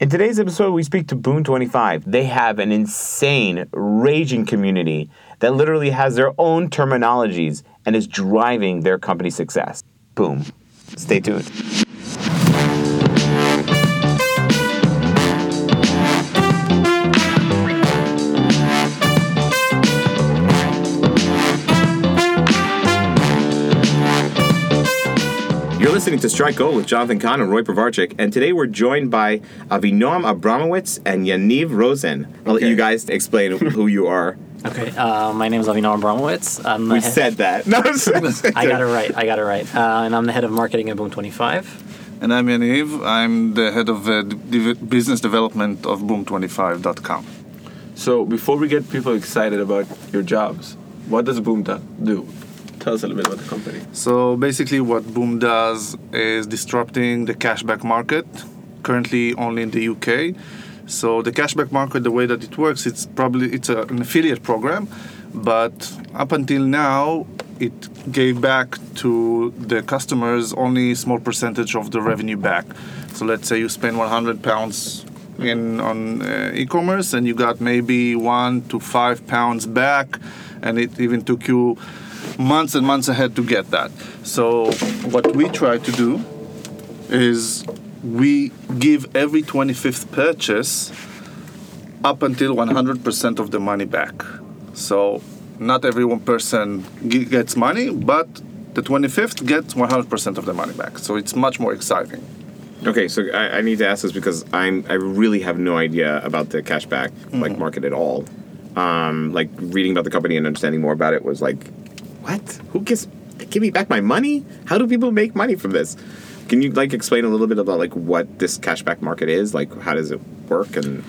In today's episode, we speak to Boom25. They have an insane, raging community that literally has their own terminologies and is driving their company success. Boom. Stay tuned. Listening to Strike Gold with Jonathan Kahn and Roy Povarchik, and today we're joined by Avinoam Abramowitz and Yaniv Rosen. I'll let you guys explain who you are. Okay, uh, my name is Avinoam Abramowitz. I'm the We head- said that. No, I got it right. I got it right. Uh, and I'm the head of marketing at Boom 25. And I'm Yaniv. I'm the head of uh, div- business development of Boom25.com. So before we get people excited about your jobs, what does Boom do- do? Tell us a little bit about the company. So basically, what Boom does is disrupting the cashback market, currently only in the UK. So the cashback market, the way that it works, it's probably it's a, an affiliate program, but up until now, it gave back to the customers only a small percentage of the revenue back. So let's say you spend 100 pounds in on uh, e-commerce and you got maybe one to five pounds back, and it even took you months and months ahead to get that. So what we try to do is we give every 25th purchase up until 100% of the money back. So not every one person gets money, but the 25th gets 100% of the money back. So it's much more exciting. Okay, so I, I need to ask this because I'm I really have no idea about the cashback like market at all. Um, like reading about the company and understanding more about it was like, what? Who gives? Give me back my money? How do people make money from this? Can you like explain a little bit about like what this cashback market is? Like, how does it work? And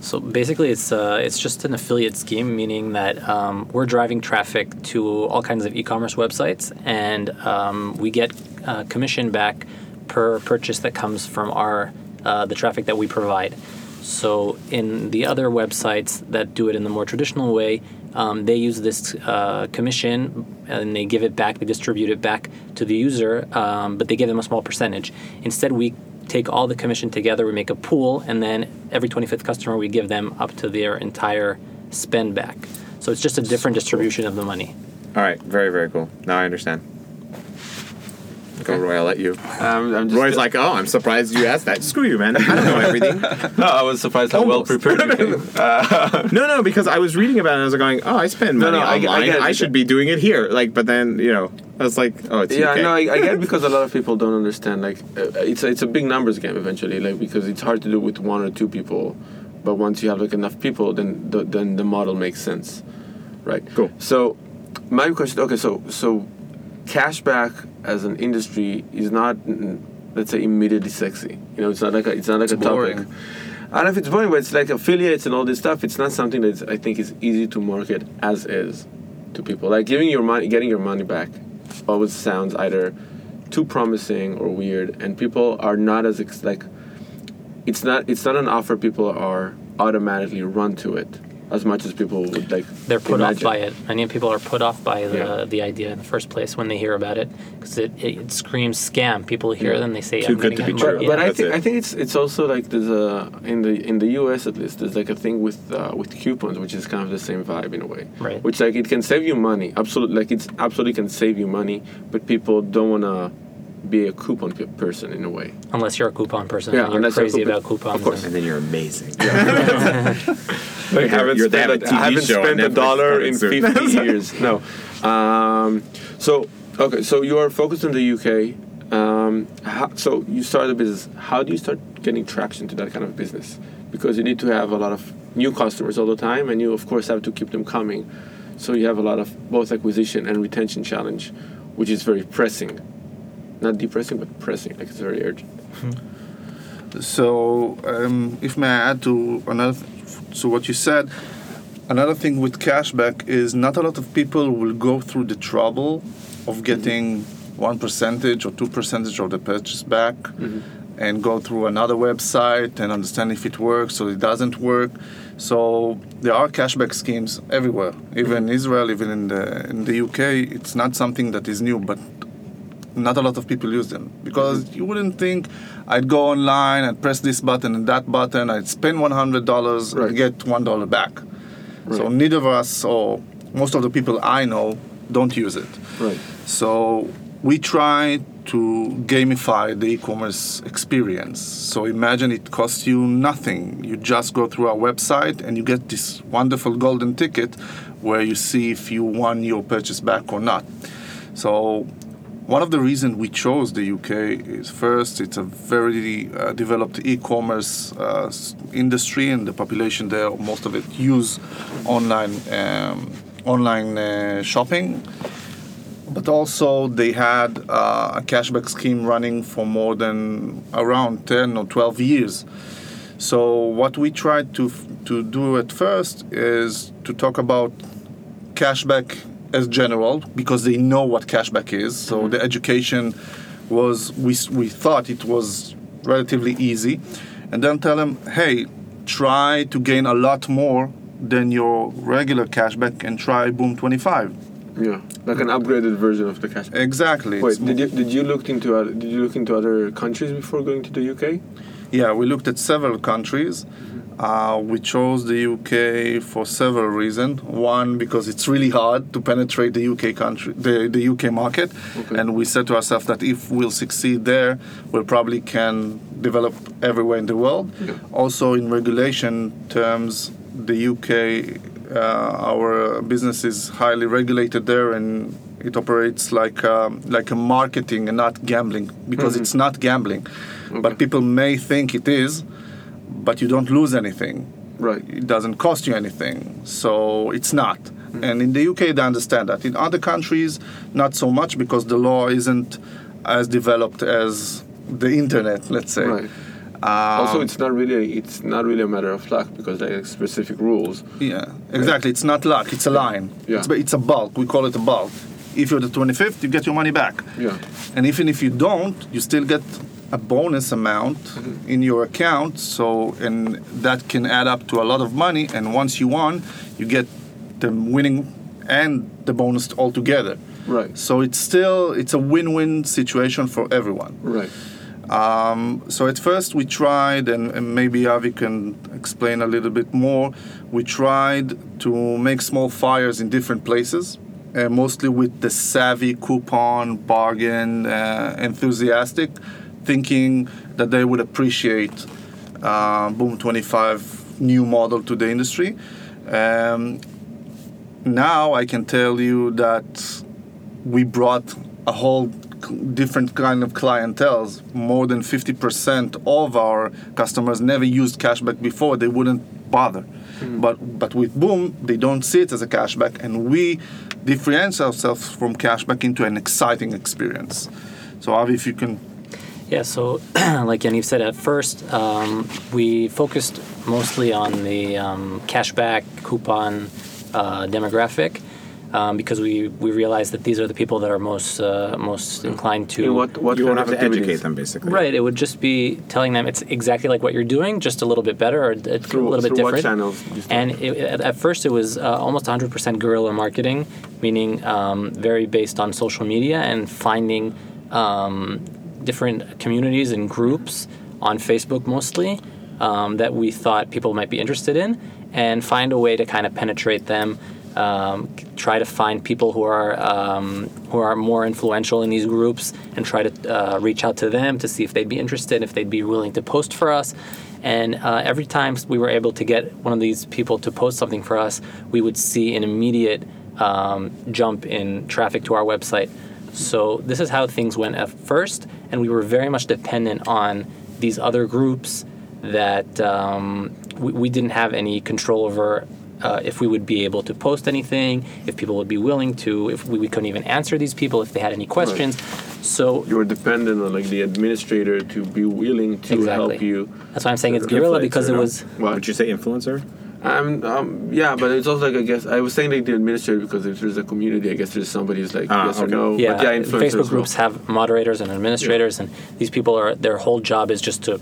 So basically, it's uh, it's just an affiliate scheme, meaning that um, we're driving traffic to all kinds of e-commerce websites, and um, we get uh, commission back per purchase that comes from our uh, the traffic that we provide. So in the other websites that do it in the more traditional way, um, they use this uh, commission and they give it back, they distribute it back to the user, um, but they give them a small percentage. Instead, we take all the commission together, we make a pool, and then every 25th customer, we give them up to their entire spend back. So it's just a different distribution of the money. all right, very very cool. Now I understand. Go, Roy. I'll let you. Um, I'm just Roy's like, oh, I'm surprised you asked that. Screw you, man. I don't know everything. no, I was surprised how well prepared you came. No, no, because I was reading about it and I was going, oh, I spend No, money no, I- I online. I, get it. should be doing it here. Like, but then you know, I was like, oh, it's Yeah, UK. no, I, I get because a lot of people don't understand. Like, uh, it's a, it's a big numbers game eventually. Like, because it's hard to do with one or two people, but once you have like enough people, then the, then the model makes sense, right? Cool. So, my question. Okay, so so, cashback as an industry is not, let's say, immediately sexy. You know, it's not like a, it's not like It's a boring. topic. I don't know if it's boring, but it's like affiliates and all this stuff. It's not something that I think is easy to market as is to people. Like giving your money, getting your money back, always sounds either too promising or weird, and people are not as ex- like. It's not. It's not an offer. People are automatically run to it as much as people would like. They're put imagine. off by it. Many people are put off by the, Yeah. the idea in the first place when they hear about it because it, it, it screams scam. People hear Yeah. it and they say, Too I'm good gonna to be true. But Yeah. I think it. I think it's it's also like there's a in the in the U.S. at least there's like a thing with uh, with coupons, which is kind of the same vibe in a way. Right. Which like it can save you money, absolutely. Like it's absolutely can save you money, but people don't wanna be a coupon pe- person in a way. unless you're a coupon person Yeah, and you're unless crazy coupon- about coupons. of course. and- And then you're amazing. I haven't you're- spent, have a a, TV I haven't spent a dollar in 50 years. No. Um, so okay, so you are focused in the UK. Um, how, so you started a business. How do you start getting traction to that kind of business? Because you need to have a lot of new customers all the time, and you of course have to keep them coming. So you have a lot of both acquisition and retention challenge, which is very pressing. Not depressing, but pressing. Like it's very urgent. Hmm. So, um, if may I add to another, so what you said, another thing with cashback is not a lot of people will go through the trouble of getting one percentage or two percentage of the purchase back, mm-hmm. and go through another website and understand if it works or it doesn't work. So there are cashback schemes everywhere, even in Israel, even in the in the UK. It's not something that is new, but not a lot of people use them because mm-hmm. you wouldn't think I'd go online and press this button and that button, I'd spend one hundred dollars Right. and get one dollar back. So neither of us or most of the people I know don't use it. Right. So we try to gamify the e-commerce experience. So imagine it costs you nothing. You just go through our website and you get this wonderful golden ticket where you see if you won your purchase back or not. So one of the reasons we chose the UK is first, it's a very uh, developed e-commerce uh, industry, and the population there, most of it, use online um, online uh, shopping. But also, they had uh, a cashback scheme running for more than around 10 or 12 years. So what we tried to to do at first is to talk about cashback as general because they know what cashback is. So mm-hmm. the education was we we thought it was relatively easy, and then tell them, hey, try to gain a lot more than your regular cashback and try Boom 25. Yeah, like an upgraded version of the cash. Exactly. Wait, did you did you look into other, did you look into other countries before going to the UK? Yeah, we looked at several countries. Uh, we chose the UK for several reasons. One, because it's really hard to penetrate the UK country, the, the UK market, Okay. and we said to ourselves that if we'll succeed there, we probably can develop everywhere in the world. Yeah. Also, in regulation terms, the UK, uh, our business is highly regulated there, and it operates like um, like a marketing and not gambling because it's not gambling. But people may think it is, but you don't lose anything. Right. It doesn't cost you anything, so it's not. And in the UK, they understand that. In other countries, not so much because the law isn't as developed as the internet, let's say. Right. Um, also, it's not really it's not really a matter of luck because there are specific rules. Yeah, exactly. It's not luck. It's a line. Yeah. It's, it's a bulk. We call it a bulk. If you're the 25th, you get your money back. Yeah. And even if you don't, you still get a bonus amount Mm-hmm. in your account. So, and that can add up to a lot of money. And once you won, you get the winning and the bonus all together. Right. So it's still it's a win-win situation for everyone. Right. Um, so at first we tried, and, and maybe Avi can explain a little bit more. We tried to make small fires in different places, uh, mostly with the savvy coupon bargain uh, enthusiastic, thinking that they would appreciate uh, Boom 25 new model to the industry. Um, now I can tell you that we brought a whole different kind of clientels. More than 50% of our customers never used cashback before. They wouldn't bother. But but with Boom, they don't see it as a cashback, and we differentiate ourselves from cashback into an exciting experience. So Avi, if you can Yeah, so like Yaniv said, at first um, we focused mostly on the um, cashback coupon uh, demographic um, because we, we realized that these are the people that are most uh, most inclined to. In what what you kind won't have to educate them, basically. Right, it would just be telling them it's exactly like what you're doing, just a little bit better or a Through, little bit different. what channels? And it, at, at first, it was uh, almost 100% guerrilla marketing, meaning um, very based on social media and finding um, different communities and groups on Facebook mostly um, that we thought people might be interested in, and find a way to kind of penetrate them. Um, try to find people who are um, who are more influential in these groups and try to uh, reach out to them to see if they'd be interested, if they'd be willing to post for us. And uh, every time we were able to get one of these people to post something for us, we would see an immediate um, jump in traffic to our website. So this is how things went at first, and we were very much dependent on these other groups that um, we, we didn't have any control over. Uh, if we would be able to post anything, if people would be willing to, if we, we couldn't even answer these people, if they had any questions. So you were dependent on like the administrator to be willing to Exactly. help you. that's why I'm saying it's guerrilla because it was What? Would you say influencer? Um, um, yeah, but it's also like I guess I was saying like the administrator because if there's a community, I guess there's somebody who's like Ah, yes or no. Yeah, but yeah, influencers Facebook will. groups have moderators and administrators, and these people are their whole job is just to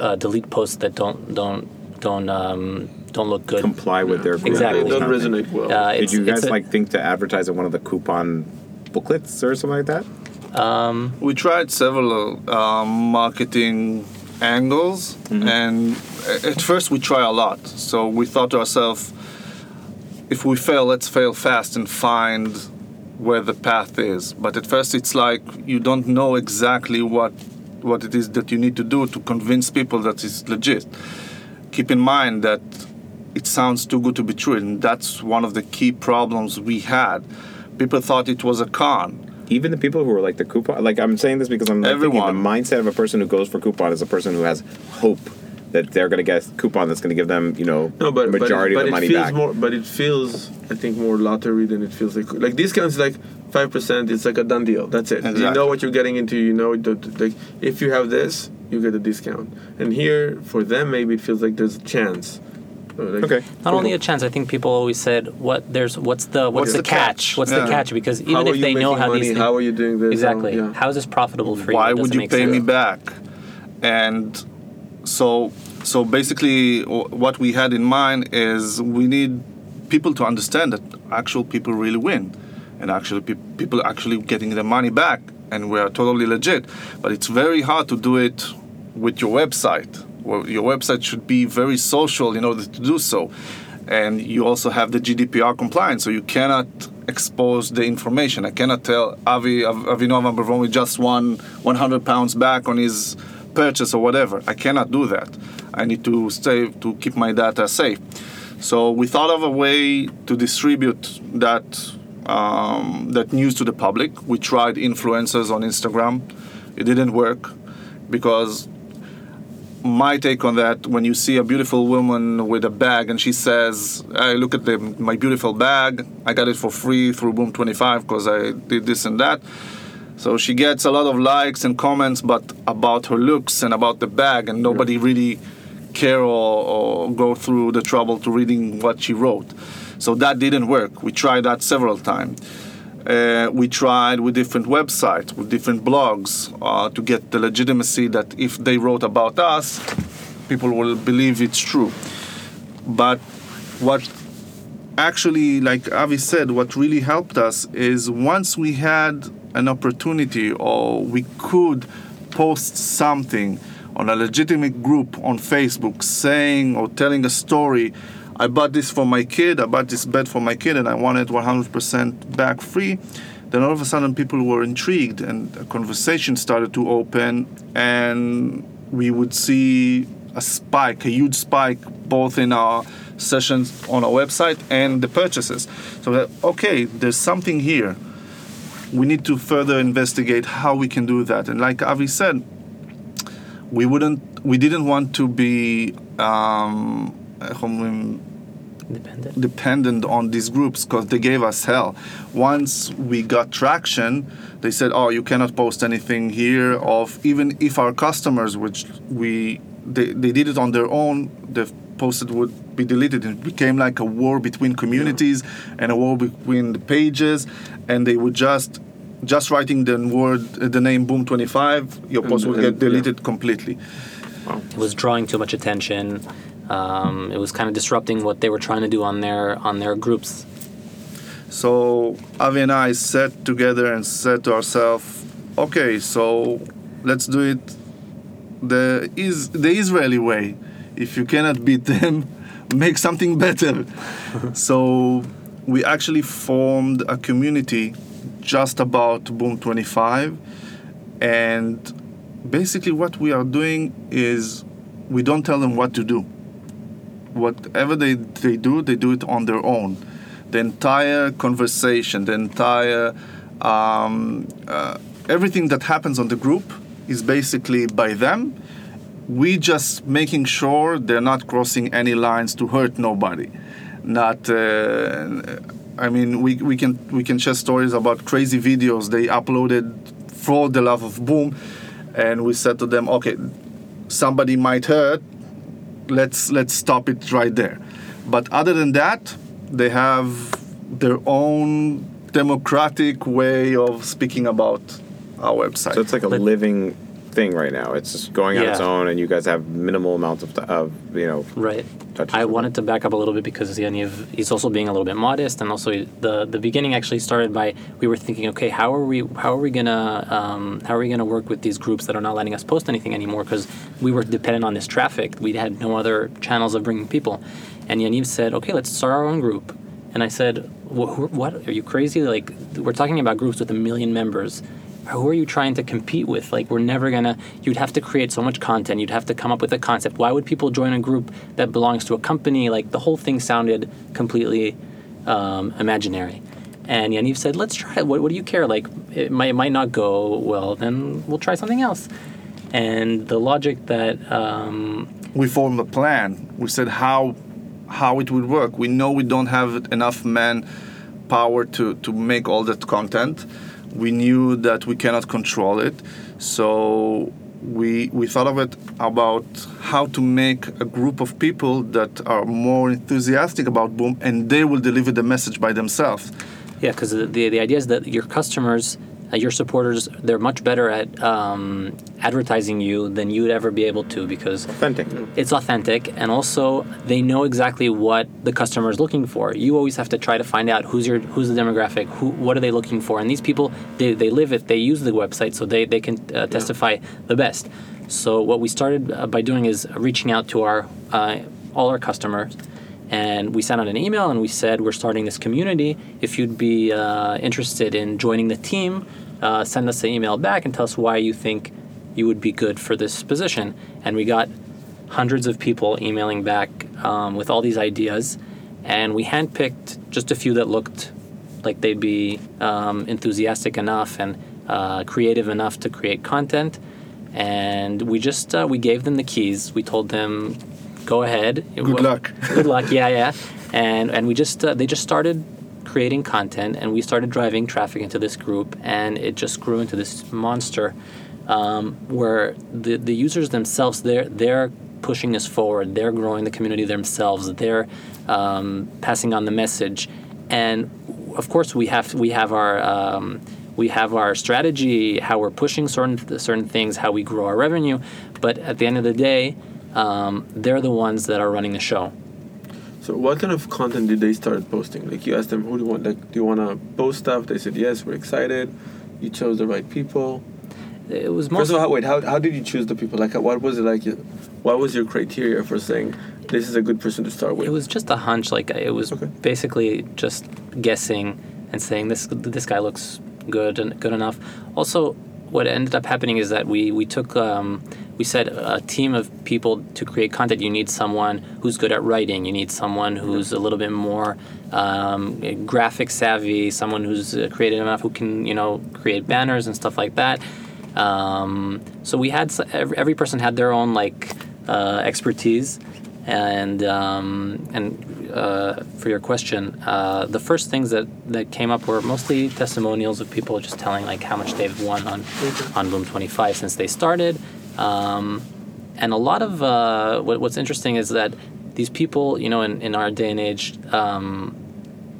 uh, delete posts that don't don't don't um, don't look good. Comply with their Exactly. They don't resonate well. Uh, Did you guys a- like think to advertise in one of the coupon booklets or something like that? Um, We tried several um, marketing angles, mm-hmm. and at first we try a lot. So we thought to ourselves, if we fail, let's fail fast and find where the path is. But at first, it's like you don't know exactly what what it is that you need to do to convince people that it's legit. Keep in mind that it sounds too good to be true, and that's one of the key problems we had. People thought it was a con. Even the people who are like the coupon, like I'm saying this because I'm like thinking the mindset of a person who goes for coupon is a person who has hope that they're going to get a coupon that's going to give them, you know, No, but majority but, it, of the money feels back. more. But it feels, I think, more lottery than it feels like like discounts. Like five percent, it's like a done deal. That's it. You know what you're getting into. You know, the, the- like if you have this, you get a discount. And here, for them, maybe it feels like there's a chance. Like- Okay. not only a chance. I think people always said, "What there's what's the what's, What's the, the catch? catch? What's the catch?" Because even if they know making how money? these things, how are you doing this? exactly, How- yeah. how is this profitable for you? why would you make pay sense. me back and so so basically what we had in mind is we need people to understand that actual people really win and actually pe- people are actually getting their money back and we are totally legit but it's very hard to do it with your website well, your website should be very social in order to do so and you also have the GDPR compliance, so you cannot expose the information. I cannot tell Avi Av- Avinoam Abramovic just won 100 pounds back on his purchase or whatever. I cannot do that. I need to stay to keep my data safe. So we thought of a way to distribute that um, that news to the public. We tried influencers on Instagram. It didn't work because my take on that when you see a beautiful woman with a bag and she says hey look at the, my beautiful bag. I got it for free through boom 25 because i did this and that. So she gets a lot of likes and comments but about her looks and about the bag and nobody really care or, or go through the trouble to reading what she wrote. So that didn't work. We tried that several times uh, we tried with different websites, with different blogs, uh, to get the legitimacy that if they wrote about us, people will believe it's true. But what actually, like Avi said, what really helped us is once we had an opportunity or we could post something on a legitimate group on Facebook saying or telling a story I bought this for my kid, I bought this bed for my kid, and I wanted 100% back free. Then all of a sudden, people were intrigued, and a conversation started to open, and we would see a spike, a huge spike, both in our sessions on our website and the purchases. So that okay, there's something here. We need to further investigate how we can do that. And like Avi said, we wouldn't, we didn't want to be. Um, איך אומרים, Independent. dependent on these groups because they gave us hell. Once we got traction, they said, "Oh, you cannot post anything here." Of even if our customers, which we they, they did it on their own, the posted would be deleted. It became like a war between communities and a war between the pages, and they would just just writing the word the name Boom Twenty Five, your post would and- get yeah. deleted completely. It was drawing too much attention. um, it was kind of disrupting what they were trying to do on their on their groups. So Avi and I sat together and said to ourselves, okay, so let's do it the is the Israeli way. If you cannot beat them, make something better. so we actually formed a community just about Boom 25 and basically what we are doing is we don't tell them what to do whatever they, they do, they do it on their own. The entire conversation, the entire um, uh, everything that happens on the group is basically by them. We just making sure they're not crossing any lines to hurt nobody. Not, uh, I mean, we, we can we can share stories about crazy videos they uploaded for the love of boom, and we said to them, okay, somebody might hurt, let's let's stop it right there. But other than that, they have their own democratic way of speaking about our website. So it's like a But- living thing right now. It's just going on its own, and you guys have minimal amounts of, of you know. Right. I wanted to back up a little bit because Yaniv, he's also being a little bit modest, and also the the beginning actually started by we were thinking, okay, how are we how are we gonna um, how are we gonna work with these groups that are not letting us post anything anymore because we were dependent on this traffic. We had no other channels of bringing people, and Yaniv said, okay, let's start our own group, and I said, what, what are you crazy? Like we're talking about groups with a million members who are you trying to compete with? Like, we're never gonna. You'd have to create so much content. You'd have to come up with a concept. Why would people join a group that belongs to a company? Like, the whole thing sounded completely um, imaginary. And Yaniv said, "Let's try it. What, what do you care? Like, it might, it might not go well. Then we'll try something else." And the logic that um, we formed a plan. We said how how it would work. We know we don't have enough man power to, to make all that content. We knew that we cannot control it. So we we thought of it about how to make a group of people that are more enthusiastic about Boom and they will deliver the message by themselves. Yeah, because the, the the idea is that your customers, uh, your supporters, they're much better at um, advertising you than you would ever be able to because Authentic. it's authentic and also they know exactly what the customer is looking for. You always have to try to find out who's your who's the demographic, who what are they looking for, and these people they, they live it, they use the website, so they they can uh, testify the best. So what we started uh, by doing is reaching out to our uh, all our customers and we sent out an email and we said we're starting this community. If you'd be uh, interested in joining the team uh, send us an email back and tell us why you think you would be good for this position. And we got hundreds of people emailing back um, with all these ideas. And we handpicked just a few that looked like they'd be um, enthusiastic enough and uh, creative enough to create content. And we just uh, we gave them the keys. We told them go ahead. Good luck. good luck. Yeah yeah. And and we just uh, they just started creating content and we started driving traffic into this group and it just grew into this monster um, where the the users themselves they're they're pushing us forward. They're growing the community themselves. They're um, passing on the message. And of course we have we have our um, we have our strategy how we're pushing certain certain things how we grow our revenue. But at the end of the day um, they're the ones that are running the show So what kind of content did they start posting? Like you asked them, who do you want? Like, do you want to post stuff? They said yes. We're excited. You chose the right people. it was First mostly of all, how, wait, how, how did you choose the people? Like, what was it like? What was your criteria for saying this is a good person to start with? It was just a hunch. Like it was Okay. basically just guessing and saying this this guy looks good and good enough. Also, what ended up happening is that we we took um, we said a team of people to create content. You need someone who's good at writing. You need someone who's a little bit more um, graphic savvy. Someone who's uh, creative enough who can you know create banners and stuff like that. Um, so we had every, person had their own like uh, expertise, and um, and uh, for your question, uh, the first things that, that came up were mostly testimonials of people just telling like how much they've won on on Boom Twenty Five since they started, um, and a lot of uh, what, what's interesting is that these people, you know, in, in our day and age. Um,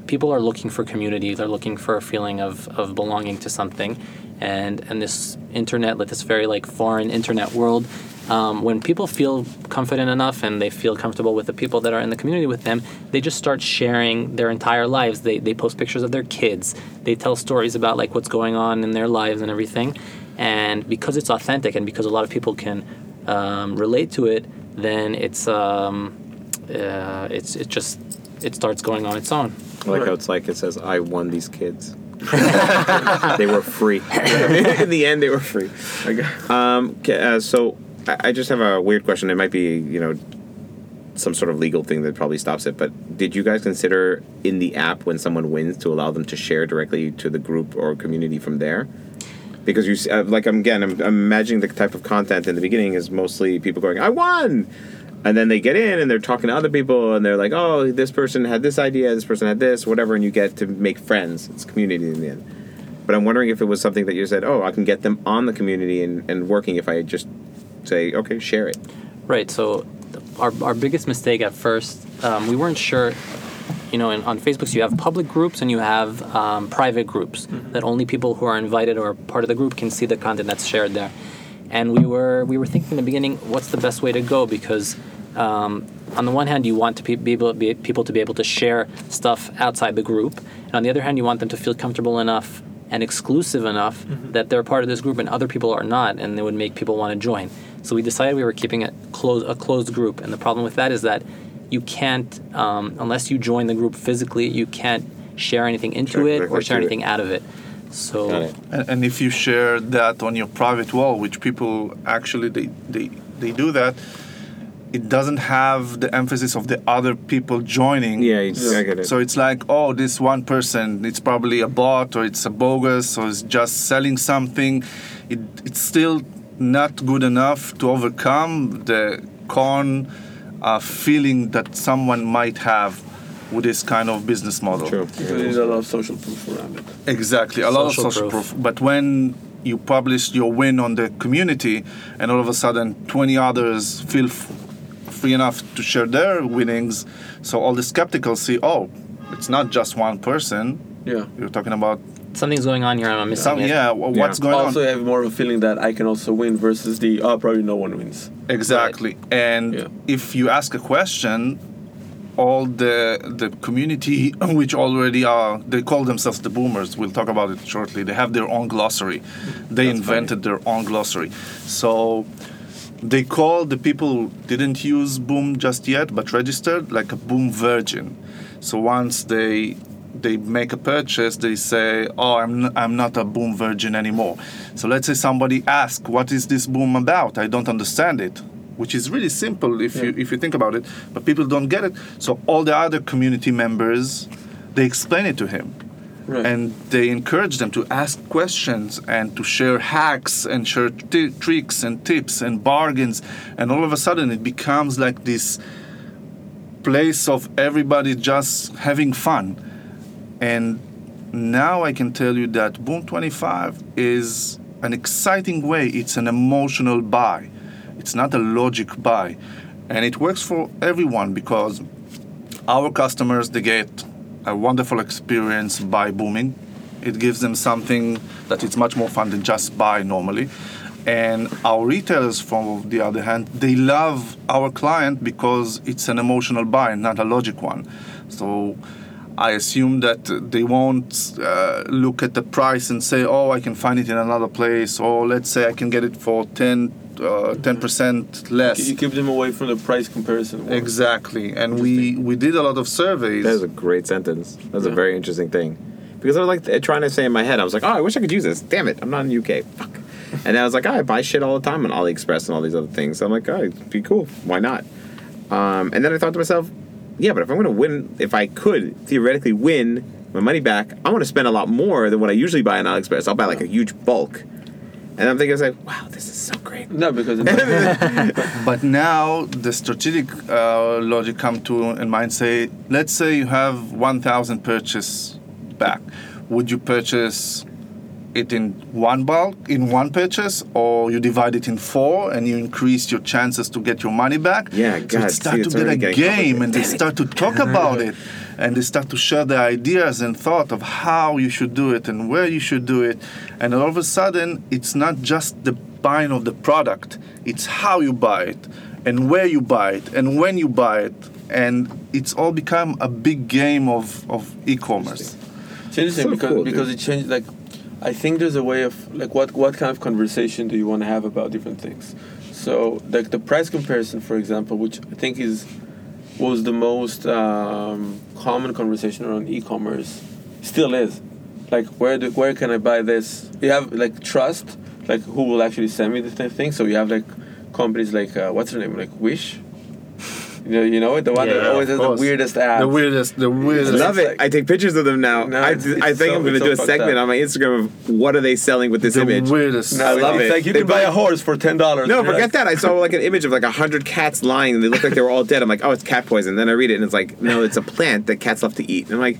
people are looking for community. They're looking for a feeling of, of belonging to something, and and this internet, like this very like foreign internet world, um, when people feel confident enough and they feel comfortable with the people that are in the community with them, they just start sharing their entire lives. They they post pictures of their kids. They tell stories about like what's going on in their lives and everything, and because it's authentic and because a lot of people can um, relate to it, then it's um, uh, it's it just it starts going on its own. I like how it's like it says, "I won these kids." they were free. In the end, they were free. Um, uh, so I, I just have a weird question. It might be, you know, some sort of legal thing that probably stops it. But did you guys consider in the app when someone wins to allow them to share directly to the group or community from there? Because you s- uh, like, I'm again, I'm, I'm imagining the type of content in the beginning is mostly people going, "I won." And then they get in and they're talking to other people and they're like, oh, this person had this idea, this person had this, whatever, and you get to make friends. It's community in the end. But I'm wondering if it was something that you said, oh, I can get them on the community and, and working if I just say, okay, share it. Right. So, our, our biggest mistake at first, um, we weren't sure. You know, in, on Facebook, so you have public groups and you have um, private groups that only people who are invited or part of the group can see the content that's shared there. and we were we were thinking in the beginning, what's the best way to go? Because um, on the one hand, you want to pe- be able be, people to be able to share stuff outside the group, and on the other hand, you want them to feel comfortable enough and exclusive enough that they're part of this group and other people are not, and it would make people want to join. So we decided we were keeping it close a closed group, and the problem with that is that you can't um, unless you join the group physically, you can't share anything into Sure, it or share to it. anything out of it. So. It. And, and if you share that on your private wall, which people actually they, they, they do that, it doesn't have the emphasis of the other people joining. Yeah, you- I get it. So it's like, oh, this one person, it's probably a bot or it's a bogus or it's just selling something. It, it's still not good enough to overcome the con uh, feeling that someone might have with this kind of business model. True. You need a lot of social proof around it. Exactly, a lot Social of social proof. proof. But when you publish your win on the community, and all of a sudden 20 others feel f- free enough to share their winnings, so all the skeptical see, oh, it's not just one person. Yeah. You're talking about Something's going on here. I'm oh, missing some, it. yeah. What's Yeah. going also, on? you have more of a feeling that I can also win versus the oh probably no one wins. Exactly. And Yeah. if you ask a question, all the the community, which already are, they call themselves the boomers. We'll talk about it shortly. They have their own glossary. They That's invented their own glossary. So they call the people who didn't use Boom just yet, but registered, like a Boom virgin. So once they they make a purchase, they say, "Oh, I'm n- I'm not a Boom virgin anymore." So let's say somebody asks, "What is this Boom about? I don't understand it." Which is really simple if you if you think about it, but people don't get it. So all the other community members, they explain it to him Right. and they encourage them to ask questions and to share hacks and share t- tricks and tips and bargains and all of a sudden it becomes like this place of everybody just having fun and now i can tell you that boom 25 is an exciting way. It's an emotional buy. It's not a logic buy. And it works for everyone because our customers they get a wonderful experience by booming. It gives them something that is much more fun than just buy normally. And our retailers from the other hand they love our client because it's an emotional buy not a logic one. So i assume that they won't uh, look at the price and say oh i can find it in another place or let's say i can get it for 10 uh, 10% less You keep them away from the price comparison. war. Exactly, and we we did a lot of surveys. That is a great sentence. That's a very interesting thing. Because I was like trying to say in my head, I was like, oh, I wish I could use this. Damn it, I'm not in the UK. Fuck. And I was like, oh, I buy shit all the time on AliExpress and all these other things. So I'm like, oh, it'd be cool. Why not? Um, and then I thought to myself, yeah, but if I'm going to win, if I could theoretically win my money back, I want to spend a lot more than what I usually buy on AliExpress. I'll buy like a huge bulk. And I'm thinking, I was like, wow, this is so great. No, because it's But now the strategic uh, logic come to in mind. Say, let's say you have 1,000 purchase back. Would you purchase it in one bulk, in one purchase, or you divide it in four and you increase your chances to get your money back? Yeah, so God, it see, start it's to get a game, and they start to talk about it, and they start to share their ideas and thought of how you should do it and where you should do it, and all of a sudden, it's not just the buying of the product; it's how you buy it, and where you buy it, and when you buy it, and it's all become a big game of, of e-commerce. It's interesting So because cool, because it changed. Like, I think there's a way of like what what kind of conversation do you want to have about different things. So like the price comparison, for example, which I think is was the most um, common conversation around e-commerce, still is. Like where do, where can I buy this? You have like trust, like who will actually send me the thing. So you have like companies like uh, what's her name, like Wish. You know, you know it, the one that always has of the weirdest ads. The weirdest, the weirdest. Love it. like- I take pictures of them now. No, I, I think so- I'm going to it's do a segment up. on my Instagram of what are they selling with this image. the image. weirdest. No, I love it's it. Like you They can buy buy- a horse for ten dollars. No, forget that. I saw like an image of like a hundred cats lying, and they look like they were all dead. I'm like, oh, it's cat poison. Then I read it, and it's like, no, it's a plant that cats love to eat. And I'm like,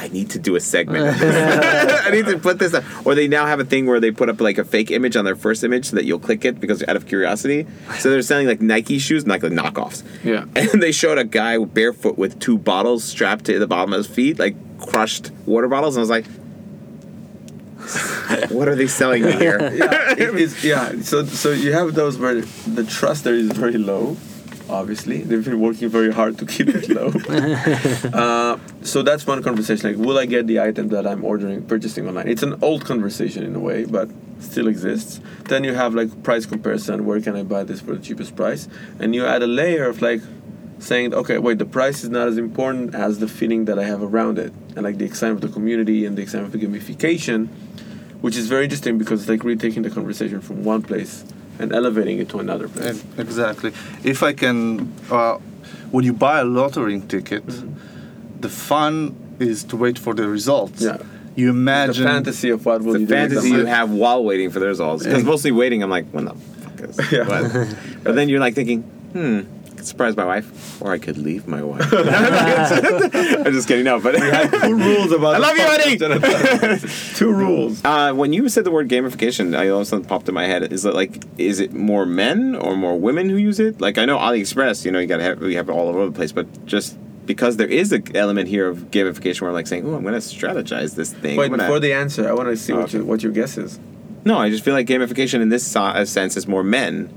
I need to do a segment. I need to put this up. Or they now have a thing where they put up like a fake image on their first image so that you'll click it because out of curiosity. So they're selling like Nike shoes, like the knockoffs. Yeah. And they showed a guy barefoot with two bottles strapped to the bottom of his feet, like crushed water bottles, and I was like. what are they selling me here? yeah, it is, yeah. So so you have those where the trust there is very low. Obviously, they've been working very hard to keep it low. uh, so that's one conversation. Like, will I get the item that I'm ordering, purchasing online? It's an old conversation in a way, but still exists. Then you have like price comparison. Where can I buy this for the cheapest price? And you add a layer of like saying, okay, wait, the price is not as important as the feeling that I have around it, and like the excitement of the community and the excitement of the gamification, which is very interesting because it's like retaking the conversation from one place and elevating it to another place. And- Exactly. If I can, uh, when you buy a lottery ticket, Mm-hmm. the fun is to wait for the results. Yeah. You imagine the fantasy of what will the you fantasy the you have while waiting for the results. Because mostly waiting, I'm like, when the fuck is Yeah. what? But then you're like thinking, hmm, I could surprise my wife, or I could leave my wife. I'm just kidding. No, but Two rules about. I love you, honey. Two rules. Uh, when you said the word gamification, I also something popped in my head. Is it like, is it more men or more women who use it? Like I know AliExpress, you know, you got to have we have it all over the place, but just because there is an element here of gamification where I'm like saying, oh, I'm going to strategize this thing. Wait, gonna- before the answer, I want to see Oh, what okay. you, what your guess is. No, I just feel like gamification in this sense is more men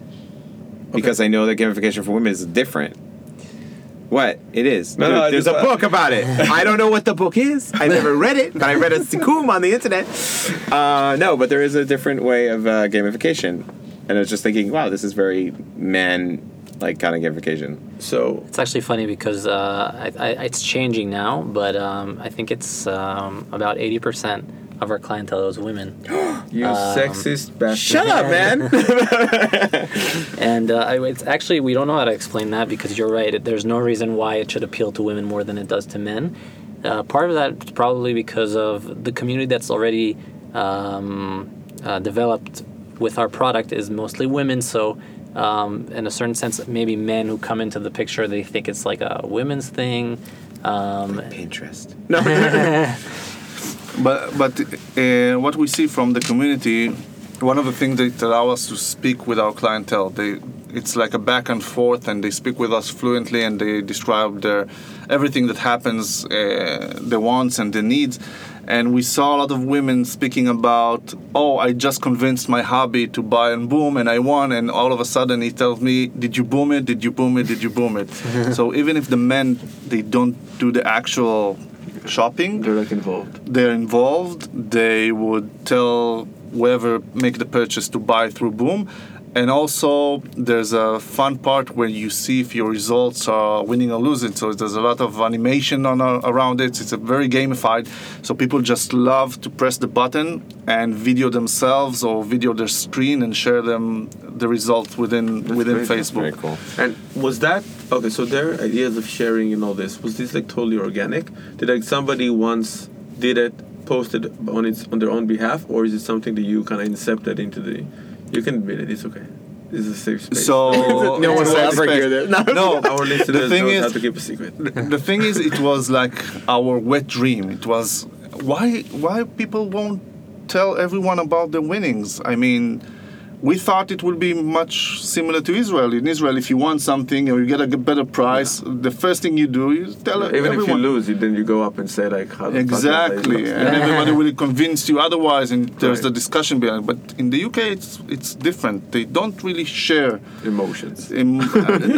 because I know that gamification for women is different. What? It is. No, Dude, no, there's just- a book about it. I don't know what the book is. I never read it, but I read a sikum on the internet. Uh, no, but there is a different way of uh, gamification. And I was just thinking, wow, this is very man like kind of gamification. So It's actually funny because uh, I, I, it's changing now, but um, I think it's um, about 80% of our clientele was women. you Um, sexist bastard. Shut up, man. And uh, it's actually, we don't know how to explain that because you're right. There's no reason why it should appeal to women more than it does to men. Uh, part of that is probably because of the community that's already um, uh, developed with our product is mostly women. So, um, in a certain sense, maybe men who come into the picture, they think it's like a women's thing. Um, Pinterest. No. But but uh, what we see from the community, one of the things that allow us to speak with our clientele, they it's like a back and forth, and they speak with us fluently, and they describe their everything that happens, uh, their wants and the needs. And we saw a lot of women speaking about, oh, I just convinced my hobby to buy and boom, and I won. And all of a sudden, he tells me, did you boom it? Did you boom it? Did you boom it? so even if the men they don't do the actual shopping, They're like involved. they're involved, they would tell whoever make the purchase to buy through Boom. And also, there's a fun part where you see if your results are winning or losing. So there's a lot of animation on uh, around it. It's a very gamified. So people just love to press the button and video themselves or video their screen and share them the results within within great. That's Facebook. Very cool. And was that okay? So their ideas of sharing and all this was this like totally organic? Did like somebody once did it, posted on its on their own behalf, or is it something that you kind of incepted into the? You can admit it. It's okay. This is a safe space. So No one will ever hear this. No. No, our listeners the thing is, how to keep a secret. the thing is it was like our wet dream it was why why people won't tell everyone about the winnings i mean we thought it would be much similar to Israel. In Israel, if you want something or you get a better price, the first thing you do is tell Even if you lose, you, then you go up and say like, how the fuck was I Exactly, supposed and everybody will convince you otherwise, and there's Right. the discussion behind. But in the UK, it's it's different. They don't really share. emotions. em-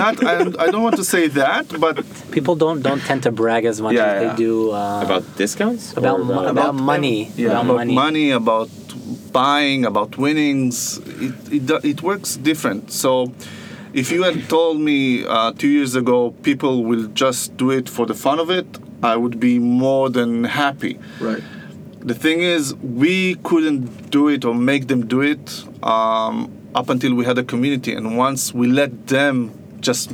not, I, I don't want to say that, but people don't don't tend to brag as much Yeah, as yeah. they do uh, About discounts? about, Or mo- about money. yeah, about, about money. money. about buying, about winnings. It, it, it works different. So if you had told me uh, two years ago people will just do it for the fun of it, I would be more than happy. Right. The thing is, we couldn't do it or make them do it um, up until we had a community. And once we let them just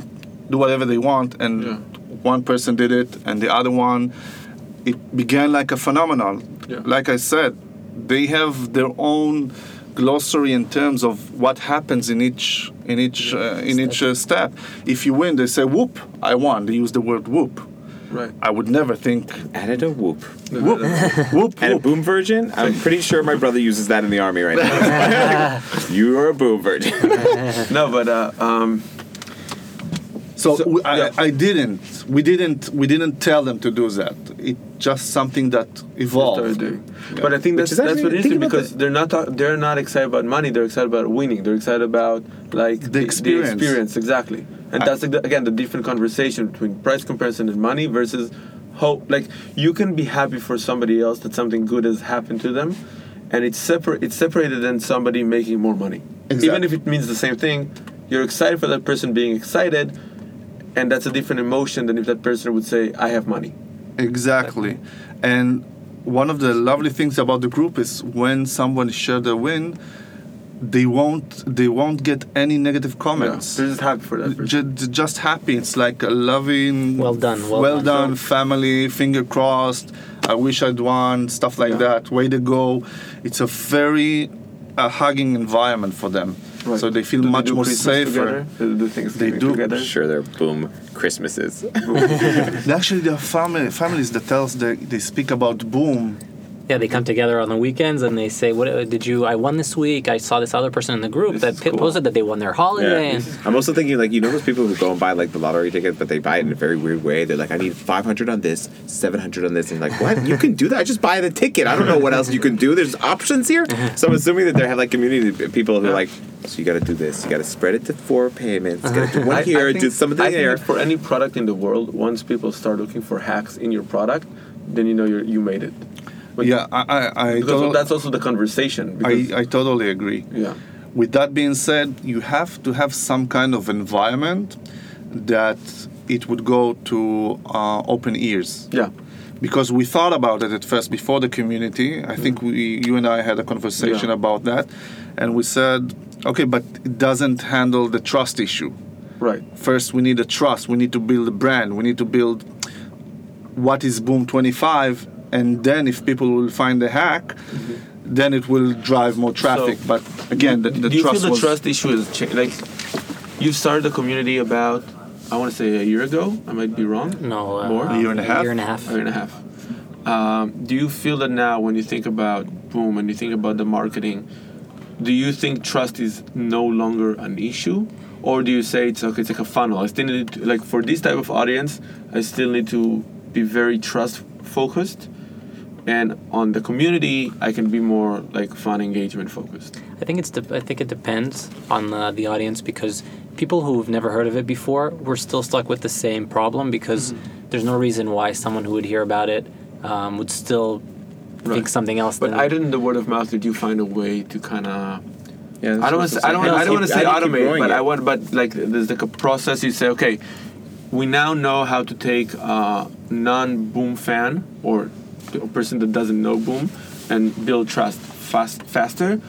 do whatever they want, and Yeah. one person did it and the other one, it began like a phenomenon. Yeah. Like I said, they have their own glossary in terms of what happens in each in each uh, in each uh, step. If you win, they say "whoop, I won." They use the word "whoop." Right. I would never think Added a whoop. "whoop, whoop." And a boom virgin? I'm pretty sure my brother uses that in the army right now. you are a boom virgin. no, but uh, um, So, So- we, I, yeah. I didn't. We didn't. We didn't tell them to do that. It just something that evolved. started doing. But I think that's is that's actually- what it is because the- they're not talk- they're not excited about money. They're excited about winning. They're excited about like The experience. experience exactly. And I- that's again the different conversation between price comparison and money versus hope. Like you can be happy for somebody else that something good has happened to them, and it's separate. It's separated than somebody making more money. Exactly. Even if it means the same thing, you're excited for that person being excited, and that's a different emotion than if that person would say, "I have money." Exactly. And one of the lovely things about the group is when someone shares their win, they won't they won't get any negative Yeah. comments. They're just happy for that. person. Just happy. It's like a loving, Well done, well done. done, family. Finger crossed. I wish I'd won. Stuff like Yeah. that. Way to go! It's a very uh, hugging environment for them. Right. So they feel Do much do more Christmas safer. Together? Do they do Thanksgiving together? Sure, they're boom Christmases. Actually, there are family, families that tells they, they speak about boom. Yeah, they come together on the weekends and they say, "What uh, did you? I won this week. I saw this other person in the group This that is pi- cool. posted that they won their holiday." Yeah. And I'm also thinking like you know those people who go and buy like the lottery ticket, but they buy it in a very weird way. They're like, I need 500 on this, 700 on this, and like, what? You can do that? I just buy the ticket. I don't know what else you can do. There's options here. So I'm assuming that they have like community people who are like, so you got to do this. You got to spread it to four payments. You got to do one I- I here, think- do something I think there. that for any product in the world, once people start looking for hacks in your product, then you know you you made it. But Yeah, I, I, I, totally, that's also the conversation. I, I totally agree. yeah, With that being said, you have to have some kind of environment that it would go to uh, open ears. yeah, Because we thought about it at first before the community. I think we, you and I had a conversation Yeah. about that, and we said, okay, but it doesn't handle the trust issue. right. First, we need a trust. We need to build a brand. We need to build what is Boom 25, and then if people will find the hack, then it will drive more traffic. So, but again, the, the do you trust feel the trust issue is cha- like you started the community about I want to say a year ago. I might be wrong. no, uh, More? A year and a half? A year and a half. A year and a half. Um, do you feel that now when you think about Boom and you think about the marketing, do you think trust is no longer an issue? Or do you say it's okay, it's like a funnel? I still need to, like for this type of audience, I still need to be very trust focused. And on the community, I can be more like fun engagement focused. I think it's de- I think it depends on the, the audience because people who've never heard of it before we're still stuck with the same problem because Mm-hmm. there's no reason why someone who would hear about it um, would still think something else. But than, I didn't the word of mouth. Did you find a way to kind of Yeah, I don't want to. Say, I don't. How I don't want to say how do you keep automate, but it? I want. But like, there's like a process. You say, okay, we now know how to take a non-boom fan or a person that doesn't know boom and build trust fast, faster.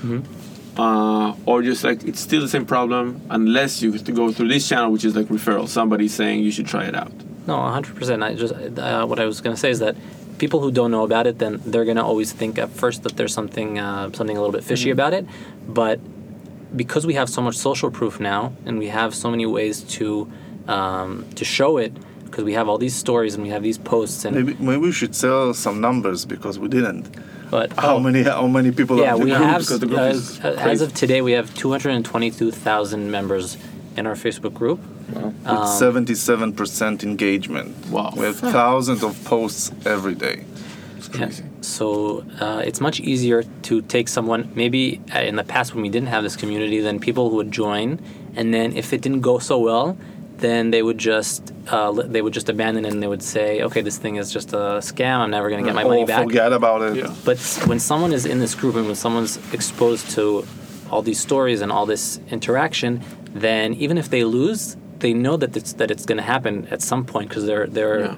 Uh, or just like it's still the same problem unless you have to go through this channel, which is like referral. Somebody saying you should try it out. No, 100%. I just uh, what I was going to say is that people who don't know about it, then they're going to always think at first that there's something uh, something a little bit fishy about it. But because we have so much social proof now, and we have so many ways to um, to show it, because we have all these stories and we have these posts, and maybe maybe we should sell some numbers because we didn't. but How many how many people? yeah, are in we the group? have because the group uh, uh, as of today, we have 222,000 members in our Facebook group. Wow. with seventy-seven percent engagement. Wow. We have thousands of posts every day. Yeah. So uh, it's much easier to take someone. Maybe uh, in the past when we didn't have this community, then people would join, and then if it didn't go so well, then they would just uh, they would just abandon it and they would say, okay, this thing is just a scam. I'm never going to get my money or back. forget about it. Yeah. But when someone is in this group and when someone's exposed to all these stories and all this interaction, then even if they lose, they know that it's that it's going to happen at some point because they're they're Yeah.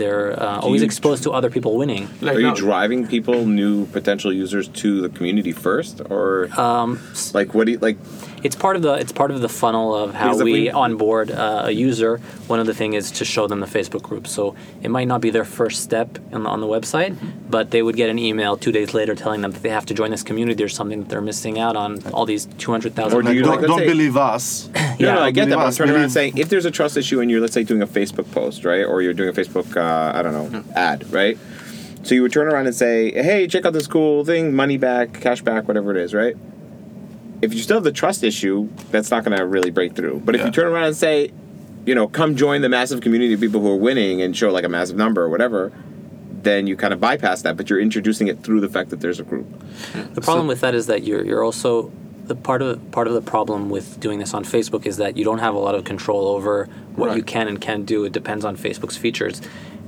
they're uh, always you- exposed to other people winning. Like Are you now- driving people, new potential users, to the community first, or Um, like what do you like? It's part of the it's part of the funnel of how we we- onboard uh, a user. One of the thing is to show them the Facebook group. So it might not be their first step on the, on the website, but they would get an email two days later telling them that they have to join this community. There's something that they're missing out on. All these two hundred thousand. Or do you don't like, don't say- believe us. No, Yeah, no, I get that. But I'm believe turning around and believe- saying if there's a trust issue and you're, let's say, doing a Facebook post, right, or you're doing a Facebook, uh, I don't know, ad, right? So you would turn around and say, "Hey, check out this cool thing, money back, cash back, whatever it is," right? If you still have the trust issue, that's not going to really break through. But if Yeah. you turn around and say, you know, come join the massive community of people who are winning and show like a massive number or whatever, then you kind of bypass that, but you're introducing it through the fact that there's a group. The problem with that is that you're you're also the part of part of the problem with doing this on Facebook is that you don't have a lot of control over what you can and can't do. It depends on Facebook's features.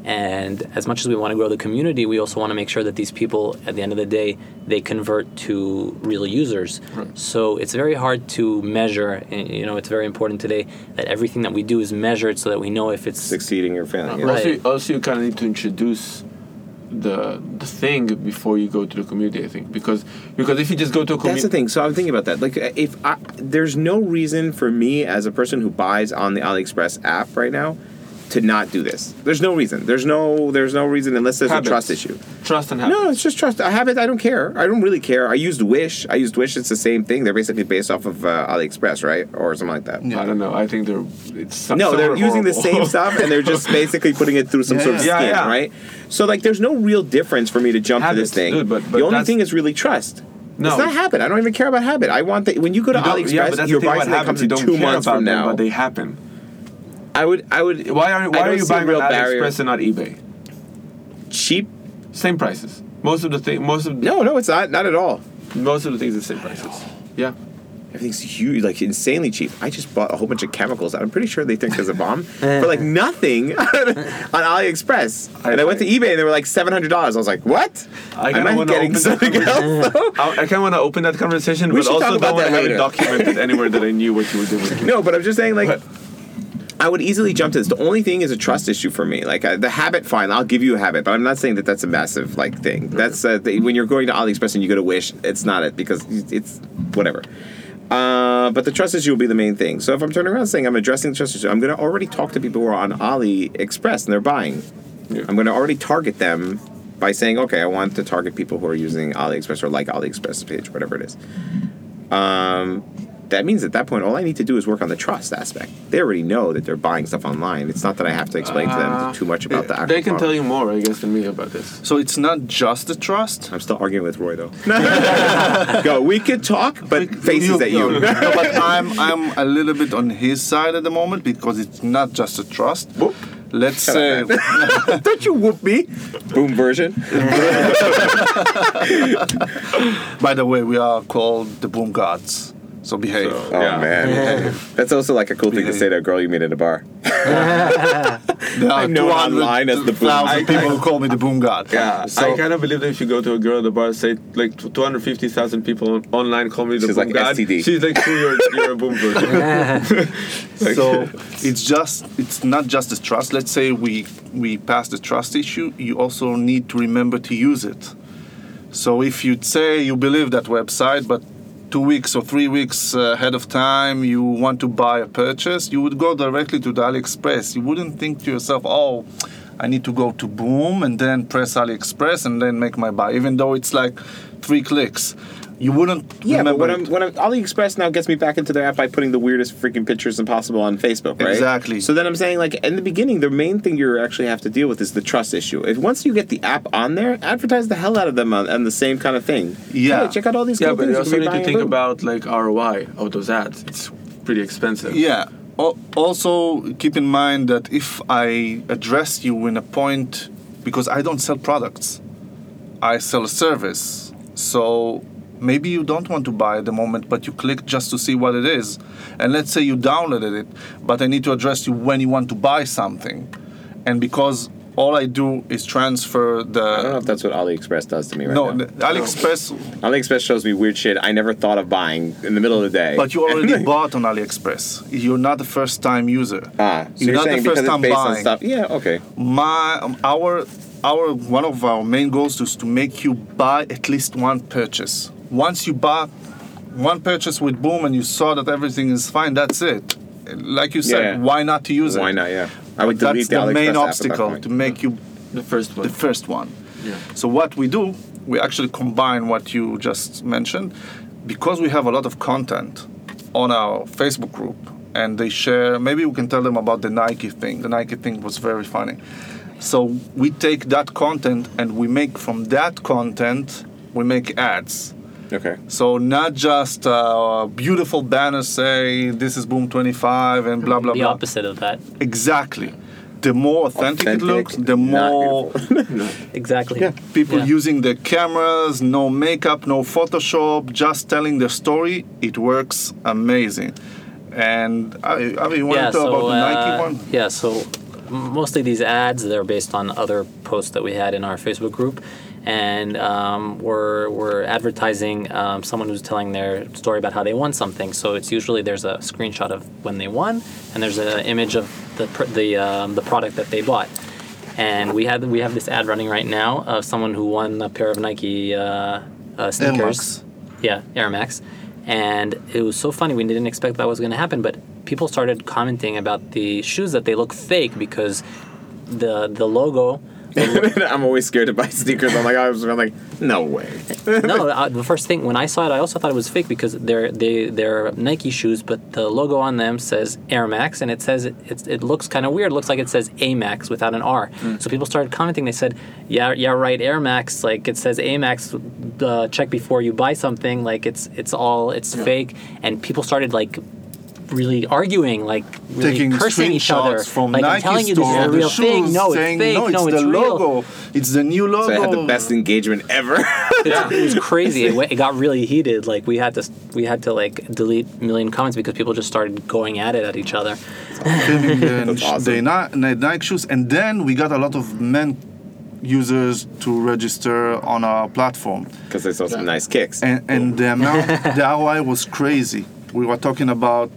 And as much as we want to grow the community, we also want to make sure that these people, at the end of the day, they convert to real users. Right. So it's very hard to measure. and, You know, it's very important today that everything that we do is measured so that we know if it's Succeeding or failing. Right. Also, also, you kind of need to introduce the the thing before you go to the community. I think because because if you just go to a That's the thing. So I'm thinking about that. Like, uh, if I, there's no reason for me as a person who buys on the AliExpress app right now to not do this. There's no reason. There's no. There's no reason unless there's Habits. a trust issue. trust and habits. No, it's just trust. I have it. I don't care. I don't really care. I used Wish. I used Wish. It's the same thing. They're basically based off of uh, AliExpress, right, or something like that. Yeah. I don't know. I think they're it's No, they're using the same stuff and they're just basically putting it through some Yeah, sort of yeah. skin, Yeah, right? So like, there's no real difference for me to jump to this thing. dude, but- but the only thing is really trust. No. It's not habit. I don't even care about habit. I want that when you go to You AliExpress, yeah, but that's you're thing buying that habits. comes in two months from them, now. but they happen. I would, I would. Why are I why are you buying real on. AliExpress and not eBay? cheap? Same prices. Most of the thing, most of No, no, it's not. Not at all. most of the things are the same prices. Yeah. Everything's huge, like insanely cheap. I just bought a whole bunch of chemicals. I'm pretty sure they think there's a bomb for like nothing on AliExpress. and I went to eBay and they were like seven hundred dollars. I was like, what? I kinda wanna open that something else? I, I kind of want to open that conversation, We but also talk about don't want to have it documented anywhere that I knew what you were doing. No, but I'm just saying, like, But- I would easily jump to this. The only thing is a trust issue for me. Like the habit, fine, I'll give you a habit, but I'm not saying that that's a massive like thing. That's uh, the, when you're going to AliExpress and you go to Wish, it's not it because it's whatever. Uh, but the trust issue will be the main thing. So if I'm turning around saying I'm addressing the trust issue, I'm going to already talk to people who are on AliExpress and they're buying. Yeah. I'm going to already target them by saying, okay, I want to target people who are using AliExpress or like AliExpress page, whatever it is. Um, that means at that point, all I need to do is work on the trust aspect. They already know that they're buying stuff online. It's not that I have to explain to them Uh, too much about the actual. They can product. tell you more, I guess, than me about this. So it's not just the trust. I'm still arguing with Roy though. Go. We could talk, but faces at you. No, no, but I'm I'm a little bit on his side at the moment because it's not just a trust. Whoop. Let's Shut say up, Don't you whoop me? Boom version. by the way we are called the boom gods. So behave. So- Oh Yeah. man, that's also like a cool thing to say to a girl you meet at a bar. I'm known online as the boom- 200,000 I- people who call me the boom god. Yeah, So I kind of believe that if you go to a girl at the bar, say like two hundred fifty thousand people online call me the She's boom like god. STD. She's like, "True, you're, you're a boom virgin." so it's just it's not just the trust let's say we we pass the trust issue you also need to remember to use it so if you'd say you believe that website but two weeks or three weeks uh, ahead of time you want to buy a purchase you would go directly to the aliexpress. You wouldn't think to yourself oh i need to go to boom and then press aliexpress and then make my buy even though it's like three clicks you wouldn't Yeah, but when it. I'm when I'm AliExpress now gets me back into their app by putting the weirdest freaking pictures impossible on Facebook, right? Exactly. So then I'm saying like in the beginning, the main thing you actually have to deal with is the trust issue. If once you get the app on there, advertise the hell out of them on, on the same kind of thing. Yeah. Hey, check out all these yeah, cool but things. you you also need to think boom. about like ROI of those ads. It's pretty expensive. Yeah. Al- Also, keep in mind that if I address you in a point, because I don't sell products, I sell a service. So maybe you don't want to buy at the moment, but you click just to see what it is. And let's say you downloaded it, but I need to address you when you want to buy something. And because all I do is transfer the. I don't know if that's what AliExpress does to me right No, now. AliExpress, AliExpress shows me weird shit I never thought of buying in the middle of the day. but you already bought on AliExpress. You're not the first time user. ah, so You're you're, not the first time buying. stuff. Yeah, okay. my um, our our one of our main goals is to make you buy at least one purchase. Once you buy one purchase with Boom and you saw that everything is fine, that's it. Like you said, Yeah. why not to use it? Why not? Yeah, I would delete That's the, the main app at that obstacle to make you The first one. the first one. yeah. So what we do, we actually combine what you just mentioned, because we have a lot of content on our Facebook group, and they share. Maybe we can tell them about the Nike thing. The Nike thing was very funny. So we take that content and we make from that content we make ads. Okay. So not just uh, beautiful banners say this is Boom 25 and blah blah the blah. The opposite of that. Exactly. The more authentic, it looks, the not more Exactly. Yeah. people Yeah. using the cameras, no makeup, no Photoshop, just telling their story. It works amazing. And I mean, you want yeah, to talk so, about the Nike uh, one? Yeah, so mostly these ads, they're based on other posts that we had in our Facebook group. And um, we're, we're advertising um, someone who's telling their story about how they won something. So it's usually there's a screenshot of when they won, and there's an image of the, the, um, the product that they bought. And we had we have this ad running right now of someone who won a pair of Nike uh, uh, sneakers. Max. Yeah, Air Max. And it was so funny. We didn't expect that was going to happen, but people started commenting about the shoes that they look fake because the the logo. I'm always scared to buy sneakers. I'm like, I was I'm like, no way. no, uh, the first thing when I saw it, I also thought it was fake because they're they they're Nike shoes, but the logo on them says Air Max, and it says it it, it looks kind of weird. It looks like it says A Max without an R. So people started commenting. They said, "Yeah, yeah, right, Air Max. Like it says A Max. Uh, check before you buy something. Like it's it's all it's fake." And people started like really arguing, like really Taking cursing each other. from like I'm Nike telling you, this is a of the real thing. No, it's saying, fake. No, it's no, it's the real. logo. It's the new logo. So I had the best engagement ever. it was crazy. It, went, it got really heated. Like we had to, we had to like delete a million comments because people just started going at it at each other. the, That's awesome. the, the Nike shoes, and then we got a lot of men users to register on our platform, Because they saw some nice kicks. and and the amount, the ROI was crazy. We were talking about.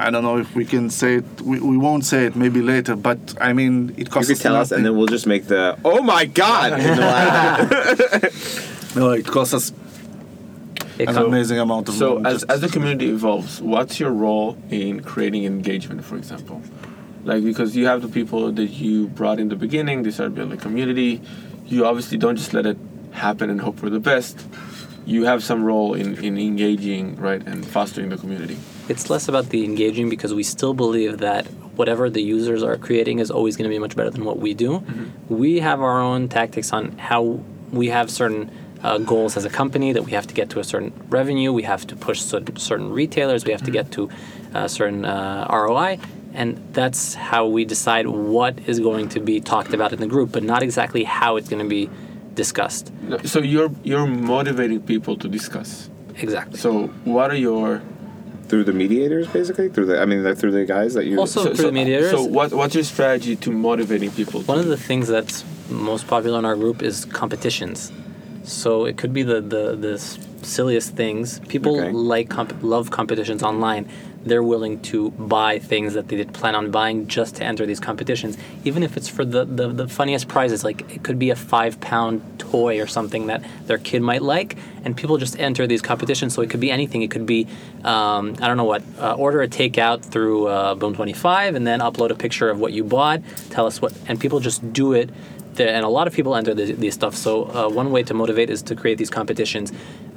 I don't know if we can say it. We, we won't say it. Maybe later. But I mean, it costs. you costs. could tell us, and then we'll just make the oh my god. in the last- no, it costs us It an com- amazing amount of. So money as, as the community evolves, what's your role in creating engagement, for example? Like because you have the people that you brought in the beginning, they started building a community. You obviously don't just let it happen and hope for the best. You have some role in, in engaging, right, and fostering the community. It's less about the engaging because we still believe that whatever the users are creating is always going to be much better than what we do. We have our own tactics on how we have certain uh, goals as a company that we have to get to a certain revenue, we have to push certain, certain retailers, we have to get to a certain uh, ROI. And that's how we decide what is going to be talked about in the group, but not exactly how it's going to be discussed. So you're you're motivating people to discuss. Exactly. So what are your through the mediators, basically. Through the, I mean, through the guys that you. Also- so, through the mediators? So what what's your strategy to motivating people? One to, of the things that's most popular in our group is competitions. So it could be the the, the silliest things. People Okay. like comp- love competitions online. They're willing to buy things that they did plan on buying just to enter these competitions, even if it's for the, the, the funniest prizes. Like it could be a five pound toy or something that their kid might like, and people just enter these competitions. So it could be anything. It could be um, I don't know what. Uh, order a takeout through uh, Boom Twenty Five, and then upload a picture of what you bought. Tell us what, and people just do it. There- And a lot of people enter the, these stuff. So uh, one way to motivate is to create these competitions.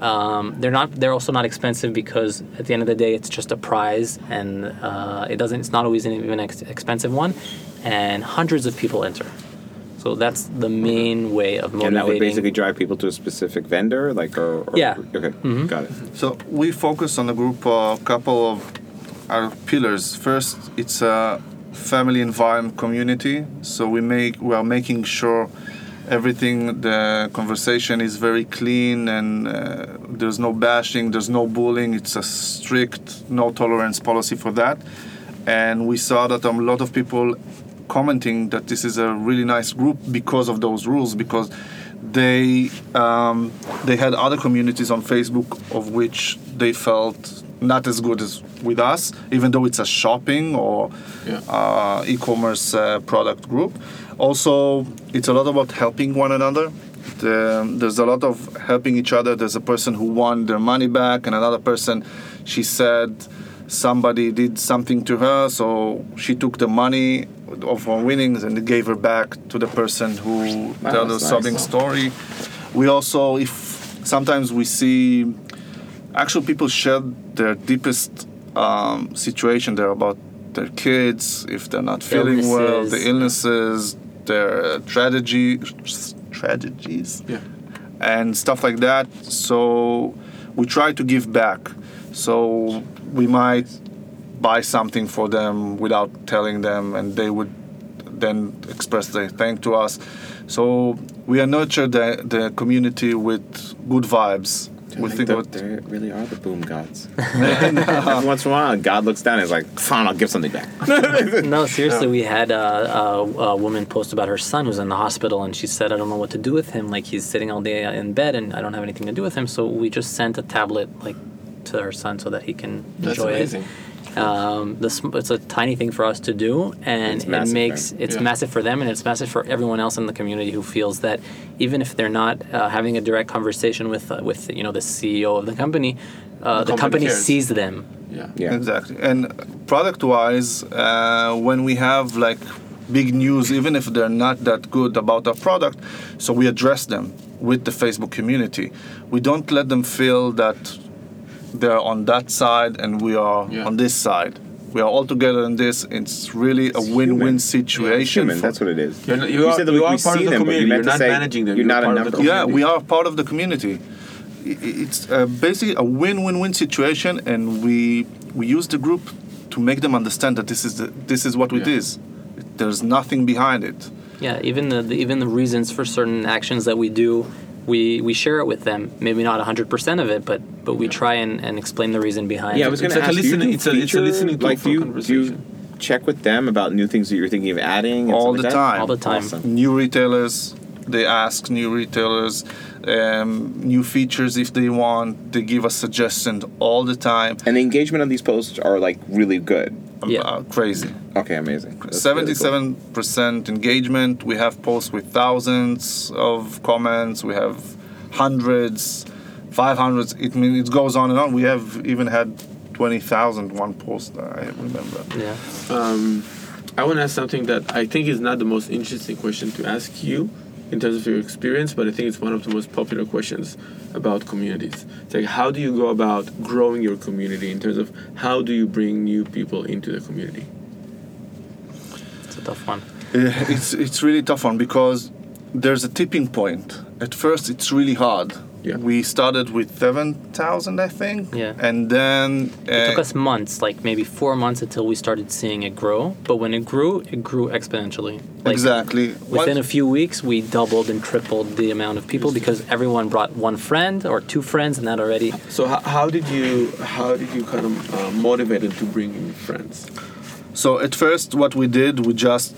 Um, they're not. They're also not expensive because at the end of the day, it's just a prize, and uh, it doesn't. It's not always an even ex- expensive one, and hundreds of people enter. So that's the main way of motivating. and that would basically drive people to a specific vendor, like or, or Yeah. Okay, Mm-hmm. got it. So we focus on a group a couple of our pillars. First, it's a family environment community. So we make we are making sure everything the conversation is very clean and uh, there's no bashing, there's no bullying. It's a strict no tolerance policy for that. And we saw that a lot of people commenting that this is a really nice group because of those rules because they um, they had other communities on Facebook of which they felt not as good as with us, even though it's a shopping or Yeah. uh, e-commerce uh, product group. Also, it's a lot about helping one another. The, there's a lot of helping each other. There's a person who won their money back, and another person, she said somebody did something to her, so she took the money of her winnings and gave her back to the person who Wow, told the that's sobbing story. We also, if sometimes we see actual people share their deepest um, situation there about their kids, if they're not feeling well, the Illnesses. illnesses, their tragedy, tragedies, Yeah. and stuff like that. So we try to give back. So we might buy something for them without telling them, and they would then express their thank to us. So we are nurture the, the community with good vibes. We think that what they really are the boom gods. Every once in a while, God looks down and is like, fine, I'll give something back. No, seriously, we had a, a, a woman post about her son who's in the hospital, and she said, "I don't know what to do with him. Like he's sitting all day uh, in bed, and I don't have anything to do with him." So we just sent a tablet like to her son so that he can That's enjoy amazing. it. Um, this it's a tiny thing for us to do, and it makes it's Yeah. massive for them, and it's massive for everyone else in the community who feels that even if they're not uh, having a direct conversation with uh, with you know the CEO of the company, uh, The the, company company sees them. Yeah. Yeah. Exactly. And product wise, uh, when we have like big news, even if they're not that good about our product, so we address them with the Facebook community. We don't let them feel that they're on that side and we are Yeah. on this side. We are all together in this. It's really a win-win human. It's situation. human. for- That's what it is. You're not- you are- said that you we, are we part of see the them, community. you meant You're not say managing them. You're, You're not a part number. yeah, we are part of the community. I- i- It's uh, basically a win-win-win situation, and we we use the group to make them understand that this is the, this is what it Yeah. is. There's nothing behind it. Yeah, even the, the even the reasons for certain actions that we do, we we share it with them. Maybe not hundred percent of it, but but we try and, and explain the reason behind Yeah, I it. was going to like a ask. do you listening- do it's a- it's a listening tool like, for do you, do you check with them about new things that you're thinking of adding? and All the like time. all the time. Awesome. New retailers, they ask new retailers um, new features if they want. They give us suggestions all the time. And the engagement on these posts are like really good. Yeah. Uh, crazy. Okay, amazing. That's really cool. Seventy-seven percent engagement. We have posts with thousands of comments. We have hundreds, five hundreds. It mean it goes on and on. We have even had twenty thousand one post. I remember. Yeah. Um, I want to ask something that I think is not the most interesting question to ask you in terms of your experience, but I think it's one of the most popular questions about communities. It's like, how do you go about growing your community in terms of how do you bring new people into the community? It's a tough one. Uh, It's it's really tough one because there's a tipping point. At first, it's really hard. Yeah. We started with seven thousand, I think. Yeah. And then It uh, took us months, like maybe four months, until we started seeing it grow. But when it grew, it grew exponentially. Like, exactly Within Once- a few weeks, we doubled and tripled the amount of people because everyone brought one friend or two friends, and that already. So how, how did you how did you kind of uh, motivate them to bring in friends? So at first, what we did, we just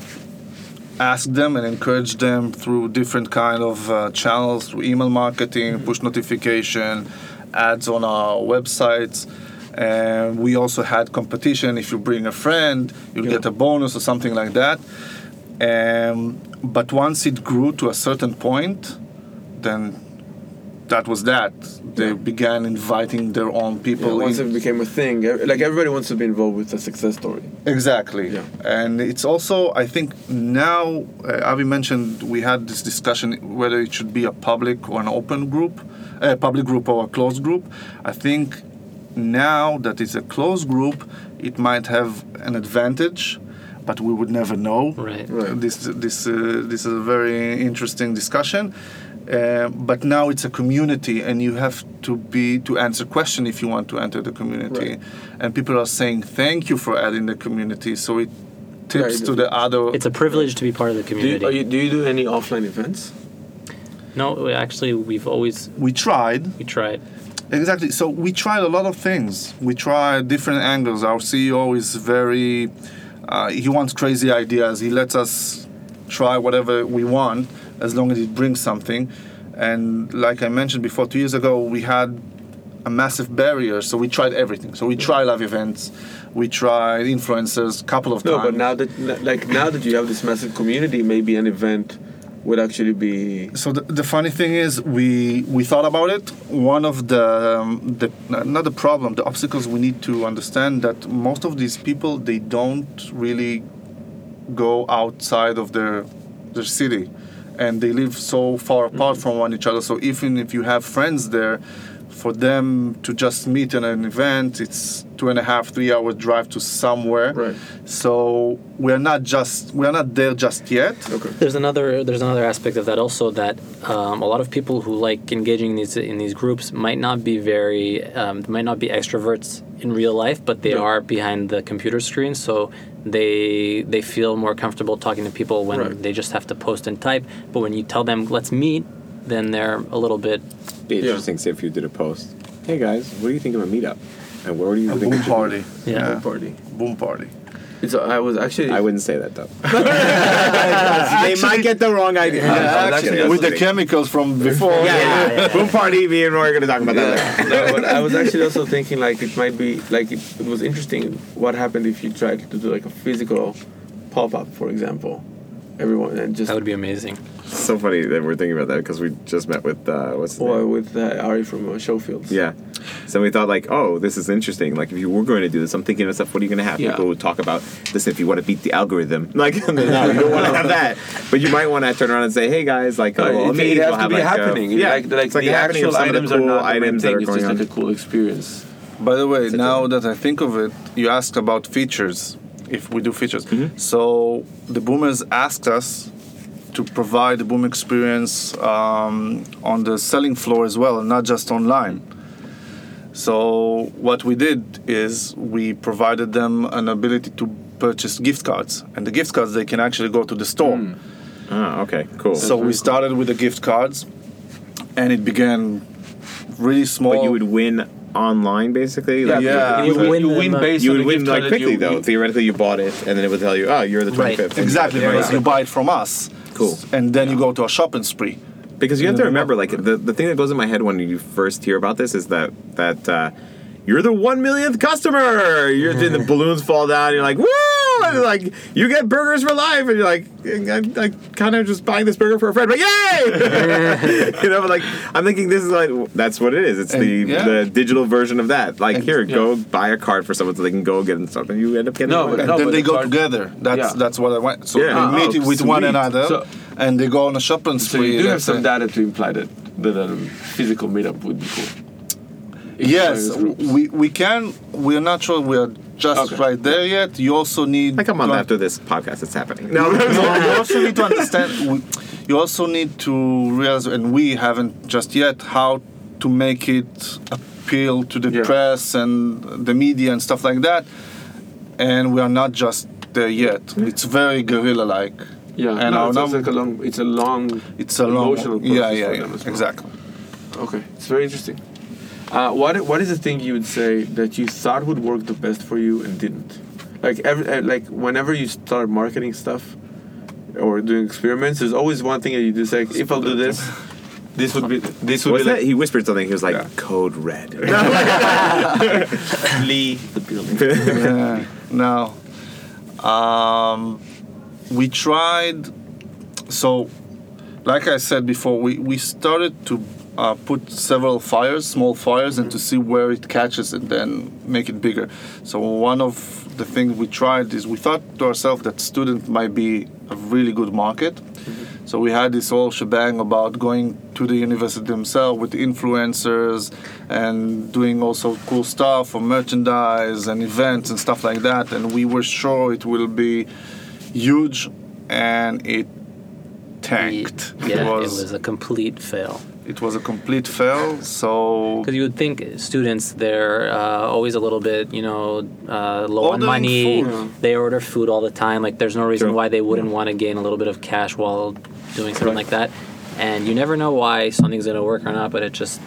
asked them and encourage them through different kind of uh, channels, through email marketing, push notification, ads on our websites. And we also had competition. If you bring a friend, you'll Yeah. get a bonus or something like that. Um, but once it grew to a certain point, then that was that. They Yeah. began inviting their own people. once in- it became a thing, like everybody wants to be involved with a success story. Exactly. Yeah. And it's also, I think now, uh, Avi mentioned we had this discussion whether it should be a public or an open group, a public group or a closed group. I think now that it's a closed group, it might have an advantage, but we would never know. Right. Right. This this uh, this is a very interesting discussion. Uh, but now it's a community, and you have to be to answer question if you want to enter the community. Right. And people are saying thank you for adding the community, so it tips Yeah, to the other. It's a privilege to be part of the Do you, community. are you, do you do any offline events? no, actually, we've always we tried we tried. exactly. So we tried a lot of things. We tried different angles. Our CEO is very. Uh, he wants crazy ideas. He lets us try whatever we want as long as it brings something. And like I mentioned before, two years ago we had a massive barrier, so we tried everything. So we tried live events, we tried influencers a couple of No, times. but now that like now that you have this massive community, maybe an event would actually be So the, the funny thing is, we we thought about it. One of the um, the not the problem, the obstacles we need to understand that most of these people they don't really go outside of their their city, and they live so far apart from one each other. So even if you have friends there, For them to just meet in an event, it's two and a half, three hour drive to somewhere. Right. So we're not just we're not there just yet. Okay. There's another there's another aspect of that also that um, a lot of people who like engaging in these in these groups might not be very um, might not be extroverts in real life, but they Yeah. are behind the computer screen, so they they feel more comfortable talking to people when Right. they just have to post and type. But when you tell them let's meet, then they're a little bit Be interesting to see if you did a post. Hey guys, what do you think of a meetup? And where do you A think? boom it should be? party. Yeah. Party. Boom party. It's, I was actually. I wouldn't say that though. they might get the wrong idea. I was Actually, actually- that's With the chemicals from before. yeah, yeah, yeah. Boom party. Me and Roy are going to talk about that. later. no, but I was actually also thinking like it might be like it, it was interesting what happened if you tried to do like a physical pop up, for example. Everyone and just that would be amazing. So funny that we're thinking about that because we just met with uh, what's his or name? with uh, Ari from uh, Showfields. Yeah. So we thought like, oh, this is interesting. Like if you were going to do this, I'm thinking of stuff. What are you going to have? Yeah. People who talk about listen. If you want to beat the algorithm, like no, you don't want to have that. But you might want to turn around and say, hey guys, like No, oh, it, we'll it has we'll to have, be like, uh, happening. yeah, like, like it's like the a happening of actual some of the items are cool not the main items that thing. are It's going just on. like a cool experience. By the way, now that I think of it, you asked about features. If we do features, so the boomers asked us to provide the boom experience um, on the selling floor as well, and not just online. So what we did is we provided them an ability to purchase gift cards, and the gift cards they can actually go to the store. Oh, okay, cool. So we cool. started with the gift cards, and it began really small. but you would win online basically. Like, Yeah. you, You win, win you win them, based You would win like quickly you- though. Theoretically, you bought it, and then it would tell you, oh, you're the Right. 25th. Exactly, Yeah, because yeah. you buy it from us. Cool. And then you go to a shopping spree. Because you have to remember, like the, the thing that goes in my head when you first hear about this is that that uh, you're the one millionth customer. You're then the balloons fall down. You're like, woo! And like you get burgers for life, and you're like, I, I kind of just buying this burger for a friend, but yay! you know, but like I'm thinking this is like that's what it is. It's the yeah. the digital version of that. Like And- here, yeah. go buy a card for someone so they can go get stuff, and you end up getting No, money but back. And No, then they the go card- together. That's Yeah. that's what I went. So Yeah. they oh, meet Oh, with one another, So- and they go on a shopping So spree. you do have some data to imply that that a physical meetup would be cool. Yes, we we can. We're not sure we're just Okay. right there yet. You also need like a month after this podcast, it's happening. No, you also need to understand. we- You also need to realize, and we haven't just yet, how to make it appeal to the Yeah. press and the media and stuff like that. And we are not just there yet. Mm-hmm. It's very guerrilla-like. Yeah, And no, our it's, also num- like a long. It's a long. It's a long, emotional process yeah, yeah, for yeah, them as well. exactly. Okay, it's very interesting. Uh, what what is the thing you would say that you thought would work the best for you and didn't? Like every uh, like whenever you start marketing stuff or doing experiments, there's always one thing that you do say, if I'll do this, this would be this would What's be that? like He whispered something. He was like, Yeah. "Code red." leave the building. yeah, no. Um, we tried. So, like I said before, we, we started to uh, put several fires, small fires, and to see where it catches and then make it bigger. So, one of the things we tried is we thought to ourselves that student might be a really good market. So we had this whole shebang about going to the university themselves with influencers and doing also cool stuff for merchandise and events and stuff like that. And we were sure it will be huge, and it tanked. Yeah, it was, a complete fail. It was a complete fail. So Because you would think students, they're uh, always a little bit, you know, uh, low on money. food. They order food all the time. Like, there's no reason True. why they wouldn't want to gain a little bit of cash while doing something like that. And you never know why something's going to work or not, but it just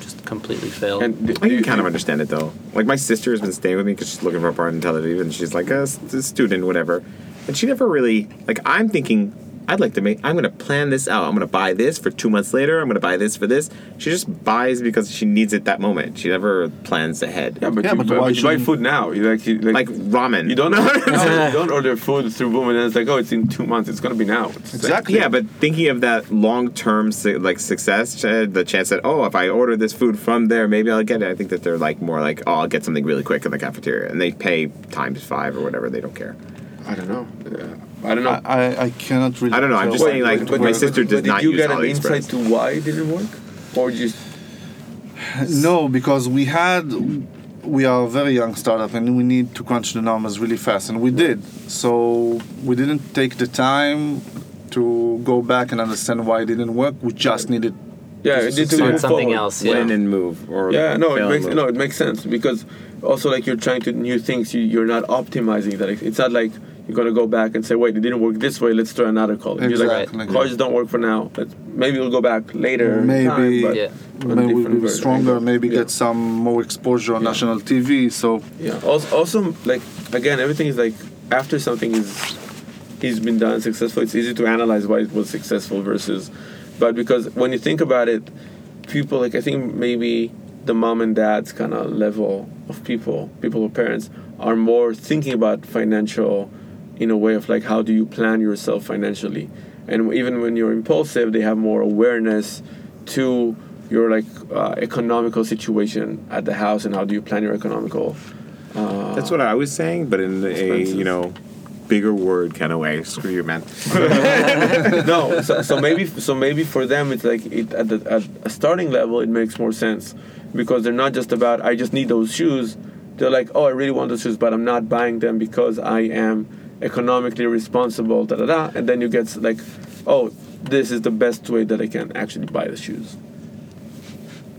just completely failed. And d- I do you can kind of understand it though. Like my sister has been staying with me because she's looking for a part in Tel Aviv, And she's like a student, whatever, and she never really like. I'm thinking I'd like to make. I'm gonna plan this out. I'm gonna buy this for two months later. I'm gonna buy this for this. She just buys because she needs it that moment. She never plans ahead. Yeah, but Yeah, you, but but why you buy shouldn't- food now. You like, you, like Like ramen. you don't no, you don't order food through Boom and then it's like oh it's in two months. It's gonna be now. It's like- Exactly. Yeah, but thinking of that long-term like success, uh, the chance that oh, if I order this food from there, maybe I'll get it. I think that they're like more like oh, I'll get something really quick in the cafeteria, and they pay times five or whatever. They don't care. I don't know. Yeah. I don't know. I, I, I cannot really. I don't know, I'm just saying, like, my sister does did not you use get an AliExpress. insight to why it didn't work, or just No, because we had we are a very young startup and we need to crunch the numbers really fast and we did. So we didn't take the time to go back and understand why it didn't work. We just needed Yeah, to it needs to. Find something forward. else. Yeah. Yeah. Win and move, or Yeah, no, it makes move. no, it makes sense because also like you're trying to new things. You, you're not optimizing that. It's not like you're gonna go back and say, wait, it didn't work this way. Let's try another color. You're like, Exactly. cars don't work for now. Let's, maybe we'll go back later. Maybe- time, but Yeah. maybe we'll be version. stronger, maybe Yeah. get some more exposure on Yeah. national TV. So Yeah. Also, also, like again, everything is like after something is is been done successful. It's easy to analyze why it was successful versus, but because when you think about it, people like I think maybe the mom and dad's kind of level of people, people or parents, are more thinking about financial, in a way of like how do you plan yourself financially, and even when you're impulsive, they have more awareness to your like uh, economical situation at the house and how do you plan your economical uh, That's what I was saying, but in a you know bigger word kind of way. Screw you, man. no so, so maybe so maybe for them it's like it, at, the, at a starting level it makes more sense because they're not just about i just need those shoes they're like oh i really want those shoes but i'm not buying them because i am economically responsible da da da and then you get like oh this is the best way that i can actually buy the shoes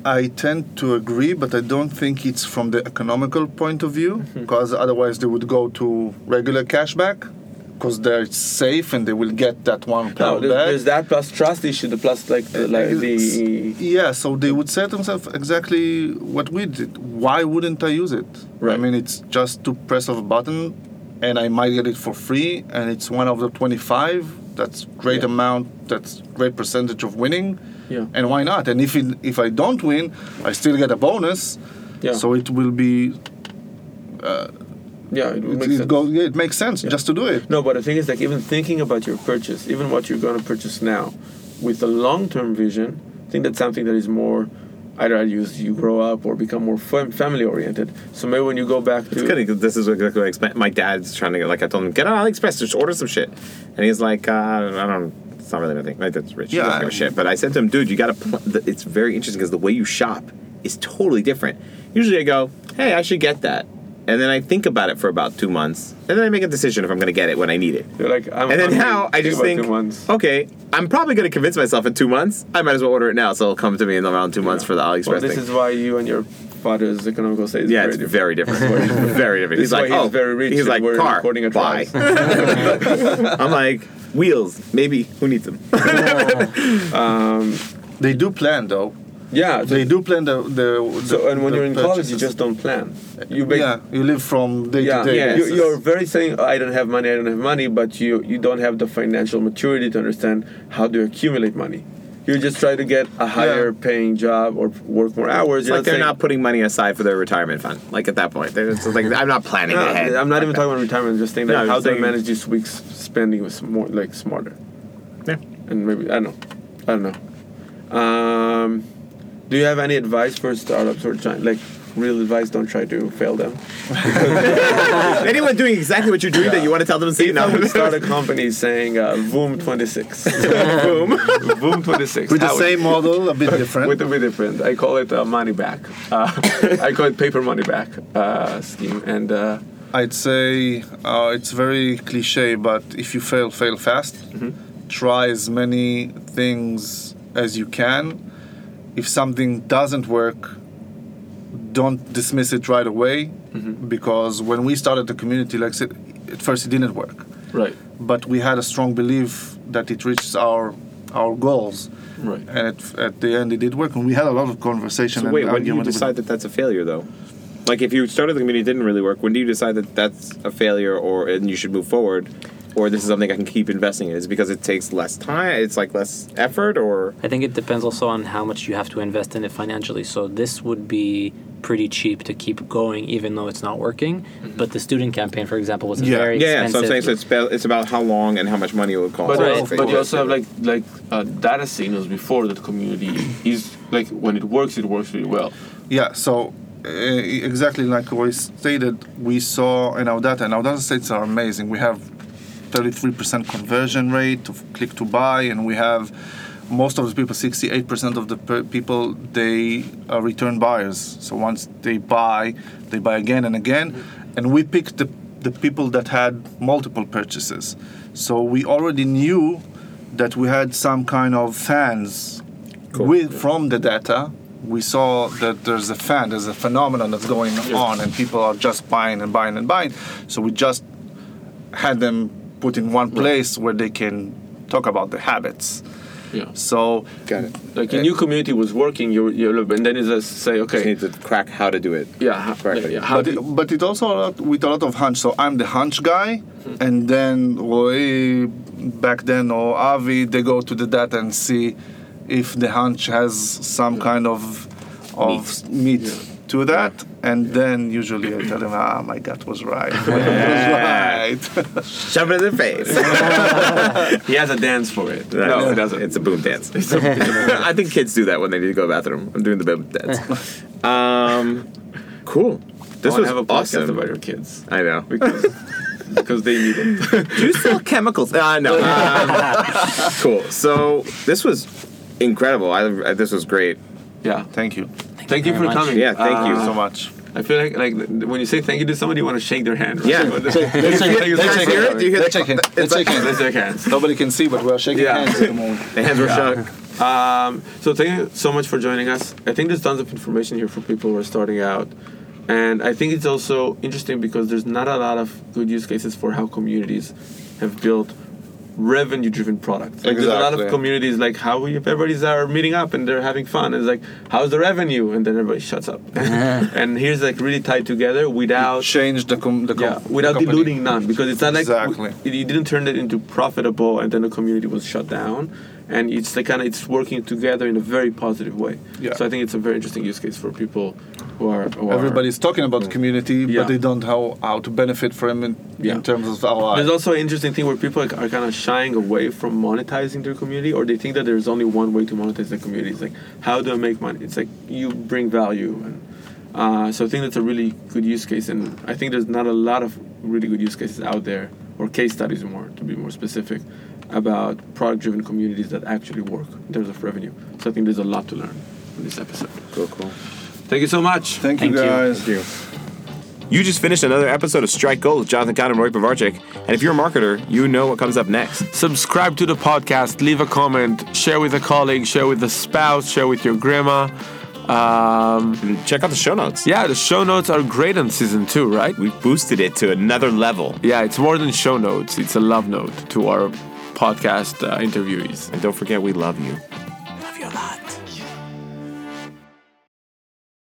I tend to agree, but I don't think it's from the economical point of view, Mm-hmm. because otherwise they would go to regular cashback, because they're safe and they will get that one no there's, there's that plus trust issue the plus like the, like the yeah, so they would say to themselves exactly what we did. Why wouldn't I use it? I mean, it's just to press of a button, and I might get it for free, and it's one of the twenty-five. That's great Yeah. amount. That's great percentage of winning. yeah And why not? And if it, if I don't win, I still get a bonus. yeah So it will be. Uh, yeah it, would It, make it, sense. go, it makes sense Yeah. just to do it. No, but the thing is, like, even thinking about your purchase, even what you're going to purchase now, with a long-term vision, I think that's something that is more either as you grow up or become more fam- family-oriented. So maybe when you go back to It's good. 'cause This is exactly what I expect. My dad's trying to get like I told him get on AliExpress, just order some shit, and he's like, uh, I don't. It's not really my thing. My dad's rich. Yeah, Yeah, give I- a shit. But I said to him, dude, you got to. Pl- it's very interesting because the way you shop is totally different. Usually, I go, hey, I should get that, and then I think about it for about two months, and then I make a decision if I'm going to get it when I need it. you're like, I'm, And then I'm now I just think, okay, I'm probably going to convince myself in two months. I might as well order it now, so it'll come to me in around two months for the AliExpress Well, this thing. is why you and your father's economical state is yeah, very it's different. very different. very different. This he's like, he's oh, very rich He's like, we're car, recording a buy. I'm like, wheels, maybe. Who needs them? Um, they do plan though. Yeah. They do plan the. the so, and when the you're in college, you just don't plan. You make, yeah, you live from day yeah, to day. yeah. You, you're very saying I don't have money, I don't have money, but you you don't have the financial maturity to understand how to accumulate money. You just try to get a higher paying job or work more hours. It's like they're saying- not putting money aside for their retirement fund. Like at that point, they're just like, I'm not planning No, ahead. I'm not even Okay. talking about retirement. I'm just saying No, that I'm how just do I saying- manage this week's spending was more like smarter. Yeah. And maybe I don't know. I don't know. Um, do you have any advice for startups or trying like real advice? Don't try to fail them. Anyone doing exactly what you're doing that you want to tell them to see? If I would start a company saying uh, Voom 26. Boom. Voom 26. with the How- same model, a bit different. with a bit different. I call it uh, money back. Uh, I call it paper money back uh, scheme. And uh, I'd say uh, it's very cliche, but if you fail, fail fast. Mm-hmm. Try as many things as you can. If something doesn't work, don't dismiss it right away, Mm-hmm. because when we started the community, like I said, at first it didn't work, right, but we had a strong belief that it reaches our our goals, right. and at, at the end it did work. And we had a lot of conversation. So and wait, when do you decide that that's a failure, though? Like, if you started the community, it didn't really work. When do you decide that that's a failure, or and you should move forward, or this is something I can keep investing in? Is it because it takes less time? It's like less effort, or I think it depends also on how much you have to invest in it financially. So this would be pretty cheap to keep going, even though it's not working. But the student campaign, for example, was a Yeah. very yeah, yeah. So I'm saying so it's about, it's about how long and how much money it would cost. But, Right. also, but you also have like like uh, data signals before that community is like when it works, it works really well. Yeah, so uh, exactly like Roy stated, we saw in our data, and our data sets are amazing. We have 33% conversion rate of click to buy, and we have most of the people, 68% of the people, they are return buyers. So once they buy, they buy again and again. And we picked the, the people that had multiple purchases. So we already knew that we had some kind of fans cool. with from the data. We saw that there's a fan, there's a phenomenon that's going on, and people are just buying and buying and buying. So we just had them put in one place where they can talk about the habits. Yeah. So Got it. Like a new community was working, you you and then it's just say Just okay, need to crack how to do it. yeah, how, Correctly. yeah, how but it, but it also a lot, with a lot of hunch. So I'm the hunch guy, hmm. and then Roy back then or Avi they go to the data and see if the hunch has some kind of of meat, to that, and then usually I tell them, ah, my gut was right. My gut was right. Shove it in the face. he has a dance for it. No, he doesn't. It's a boom dance. I think kids do that when they need to go to the bathroom. I'm doing the boom dance. Um, cool. This I was have a podcast awesome. about your kids I know. because because they need it. Do you sell chemicals? Uh, no. Um, cool. So this was incredible. I, I this was great. Yeah. Thank you. Thank you for much. coming. Yeah, thank you you Uh, so much. I feel like like when you say thank you to somebody, you want to shake their hand. Right? Yeah. Let's shake, let's guys shake hear it? Do you hear Let's the- shake hands. it's Let's like- shake hands. Let's shake hands. Nobody can see, but we are shaking Yeah. hands at the moment. The hands were Yeah. shook. Um, so thank you so much for joining us. I think there's tons of information here for people who are starting out. And I think it's also interesting because there's not a lot of good use cases for how communities have built revenue driven products. Like there's a lot of communities like how we, if everybody's are meeting up and they're having fun. It's like, how's the revenue? And then everybody shuts up. and here's like really tied together without Change the com- the, com- yeah, without company. diluting none because it's not like Exactly. you didn't turn it into profitable and then the community was shut down and it's like kind of it's working together in a very positive way Yeah. so i think it's a very interesting use case for people who are who are- Everybody's talking about community, Yeah. but they don't know how to benefit from it Yeah. in terms of ROI. there's also an interesting thing where people like, are kind of shying away from monetizing their community or they think that there's only one way to monetize the community it's like how do i make money it's like you bring value and uh, so i think that's a really good use case and i think there's not a lot of really good use cases out there or case studies more to be more specific about product driven communities that actually work in terms of revenue so i think there's a lot to learn from this episode Cool, cool. Thank you so much Thank you, Thank you. guys. You just finished another episode of Strike Gold with Jonathan Kahn and Roy Povarchik. And if you're a marketer, you know what comes up next. subscribe to the podcast leave a comment share with a colleague share with a spouse share with your grandma um, check out the show notes. yeah the show notes are great on season two right We boosted it to another level. Yeah, it's more than show notes. It's a love note to our podcast uh, interviewees. And don't forget, we love you.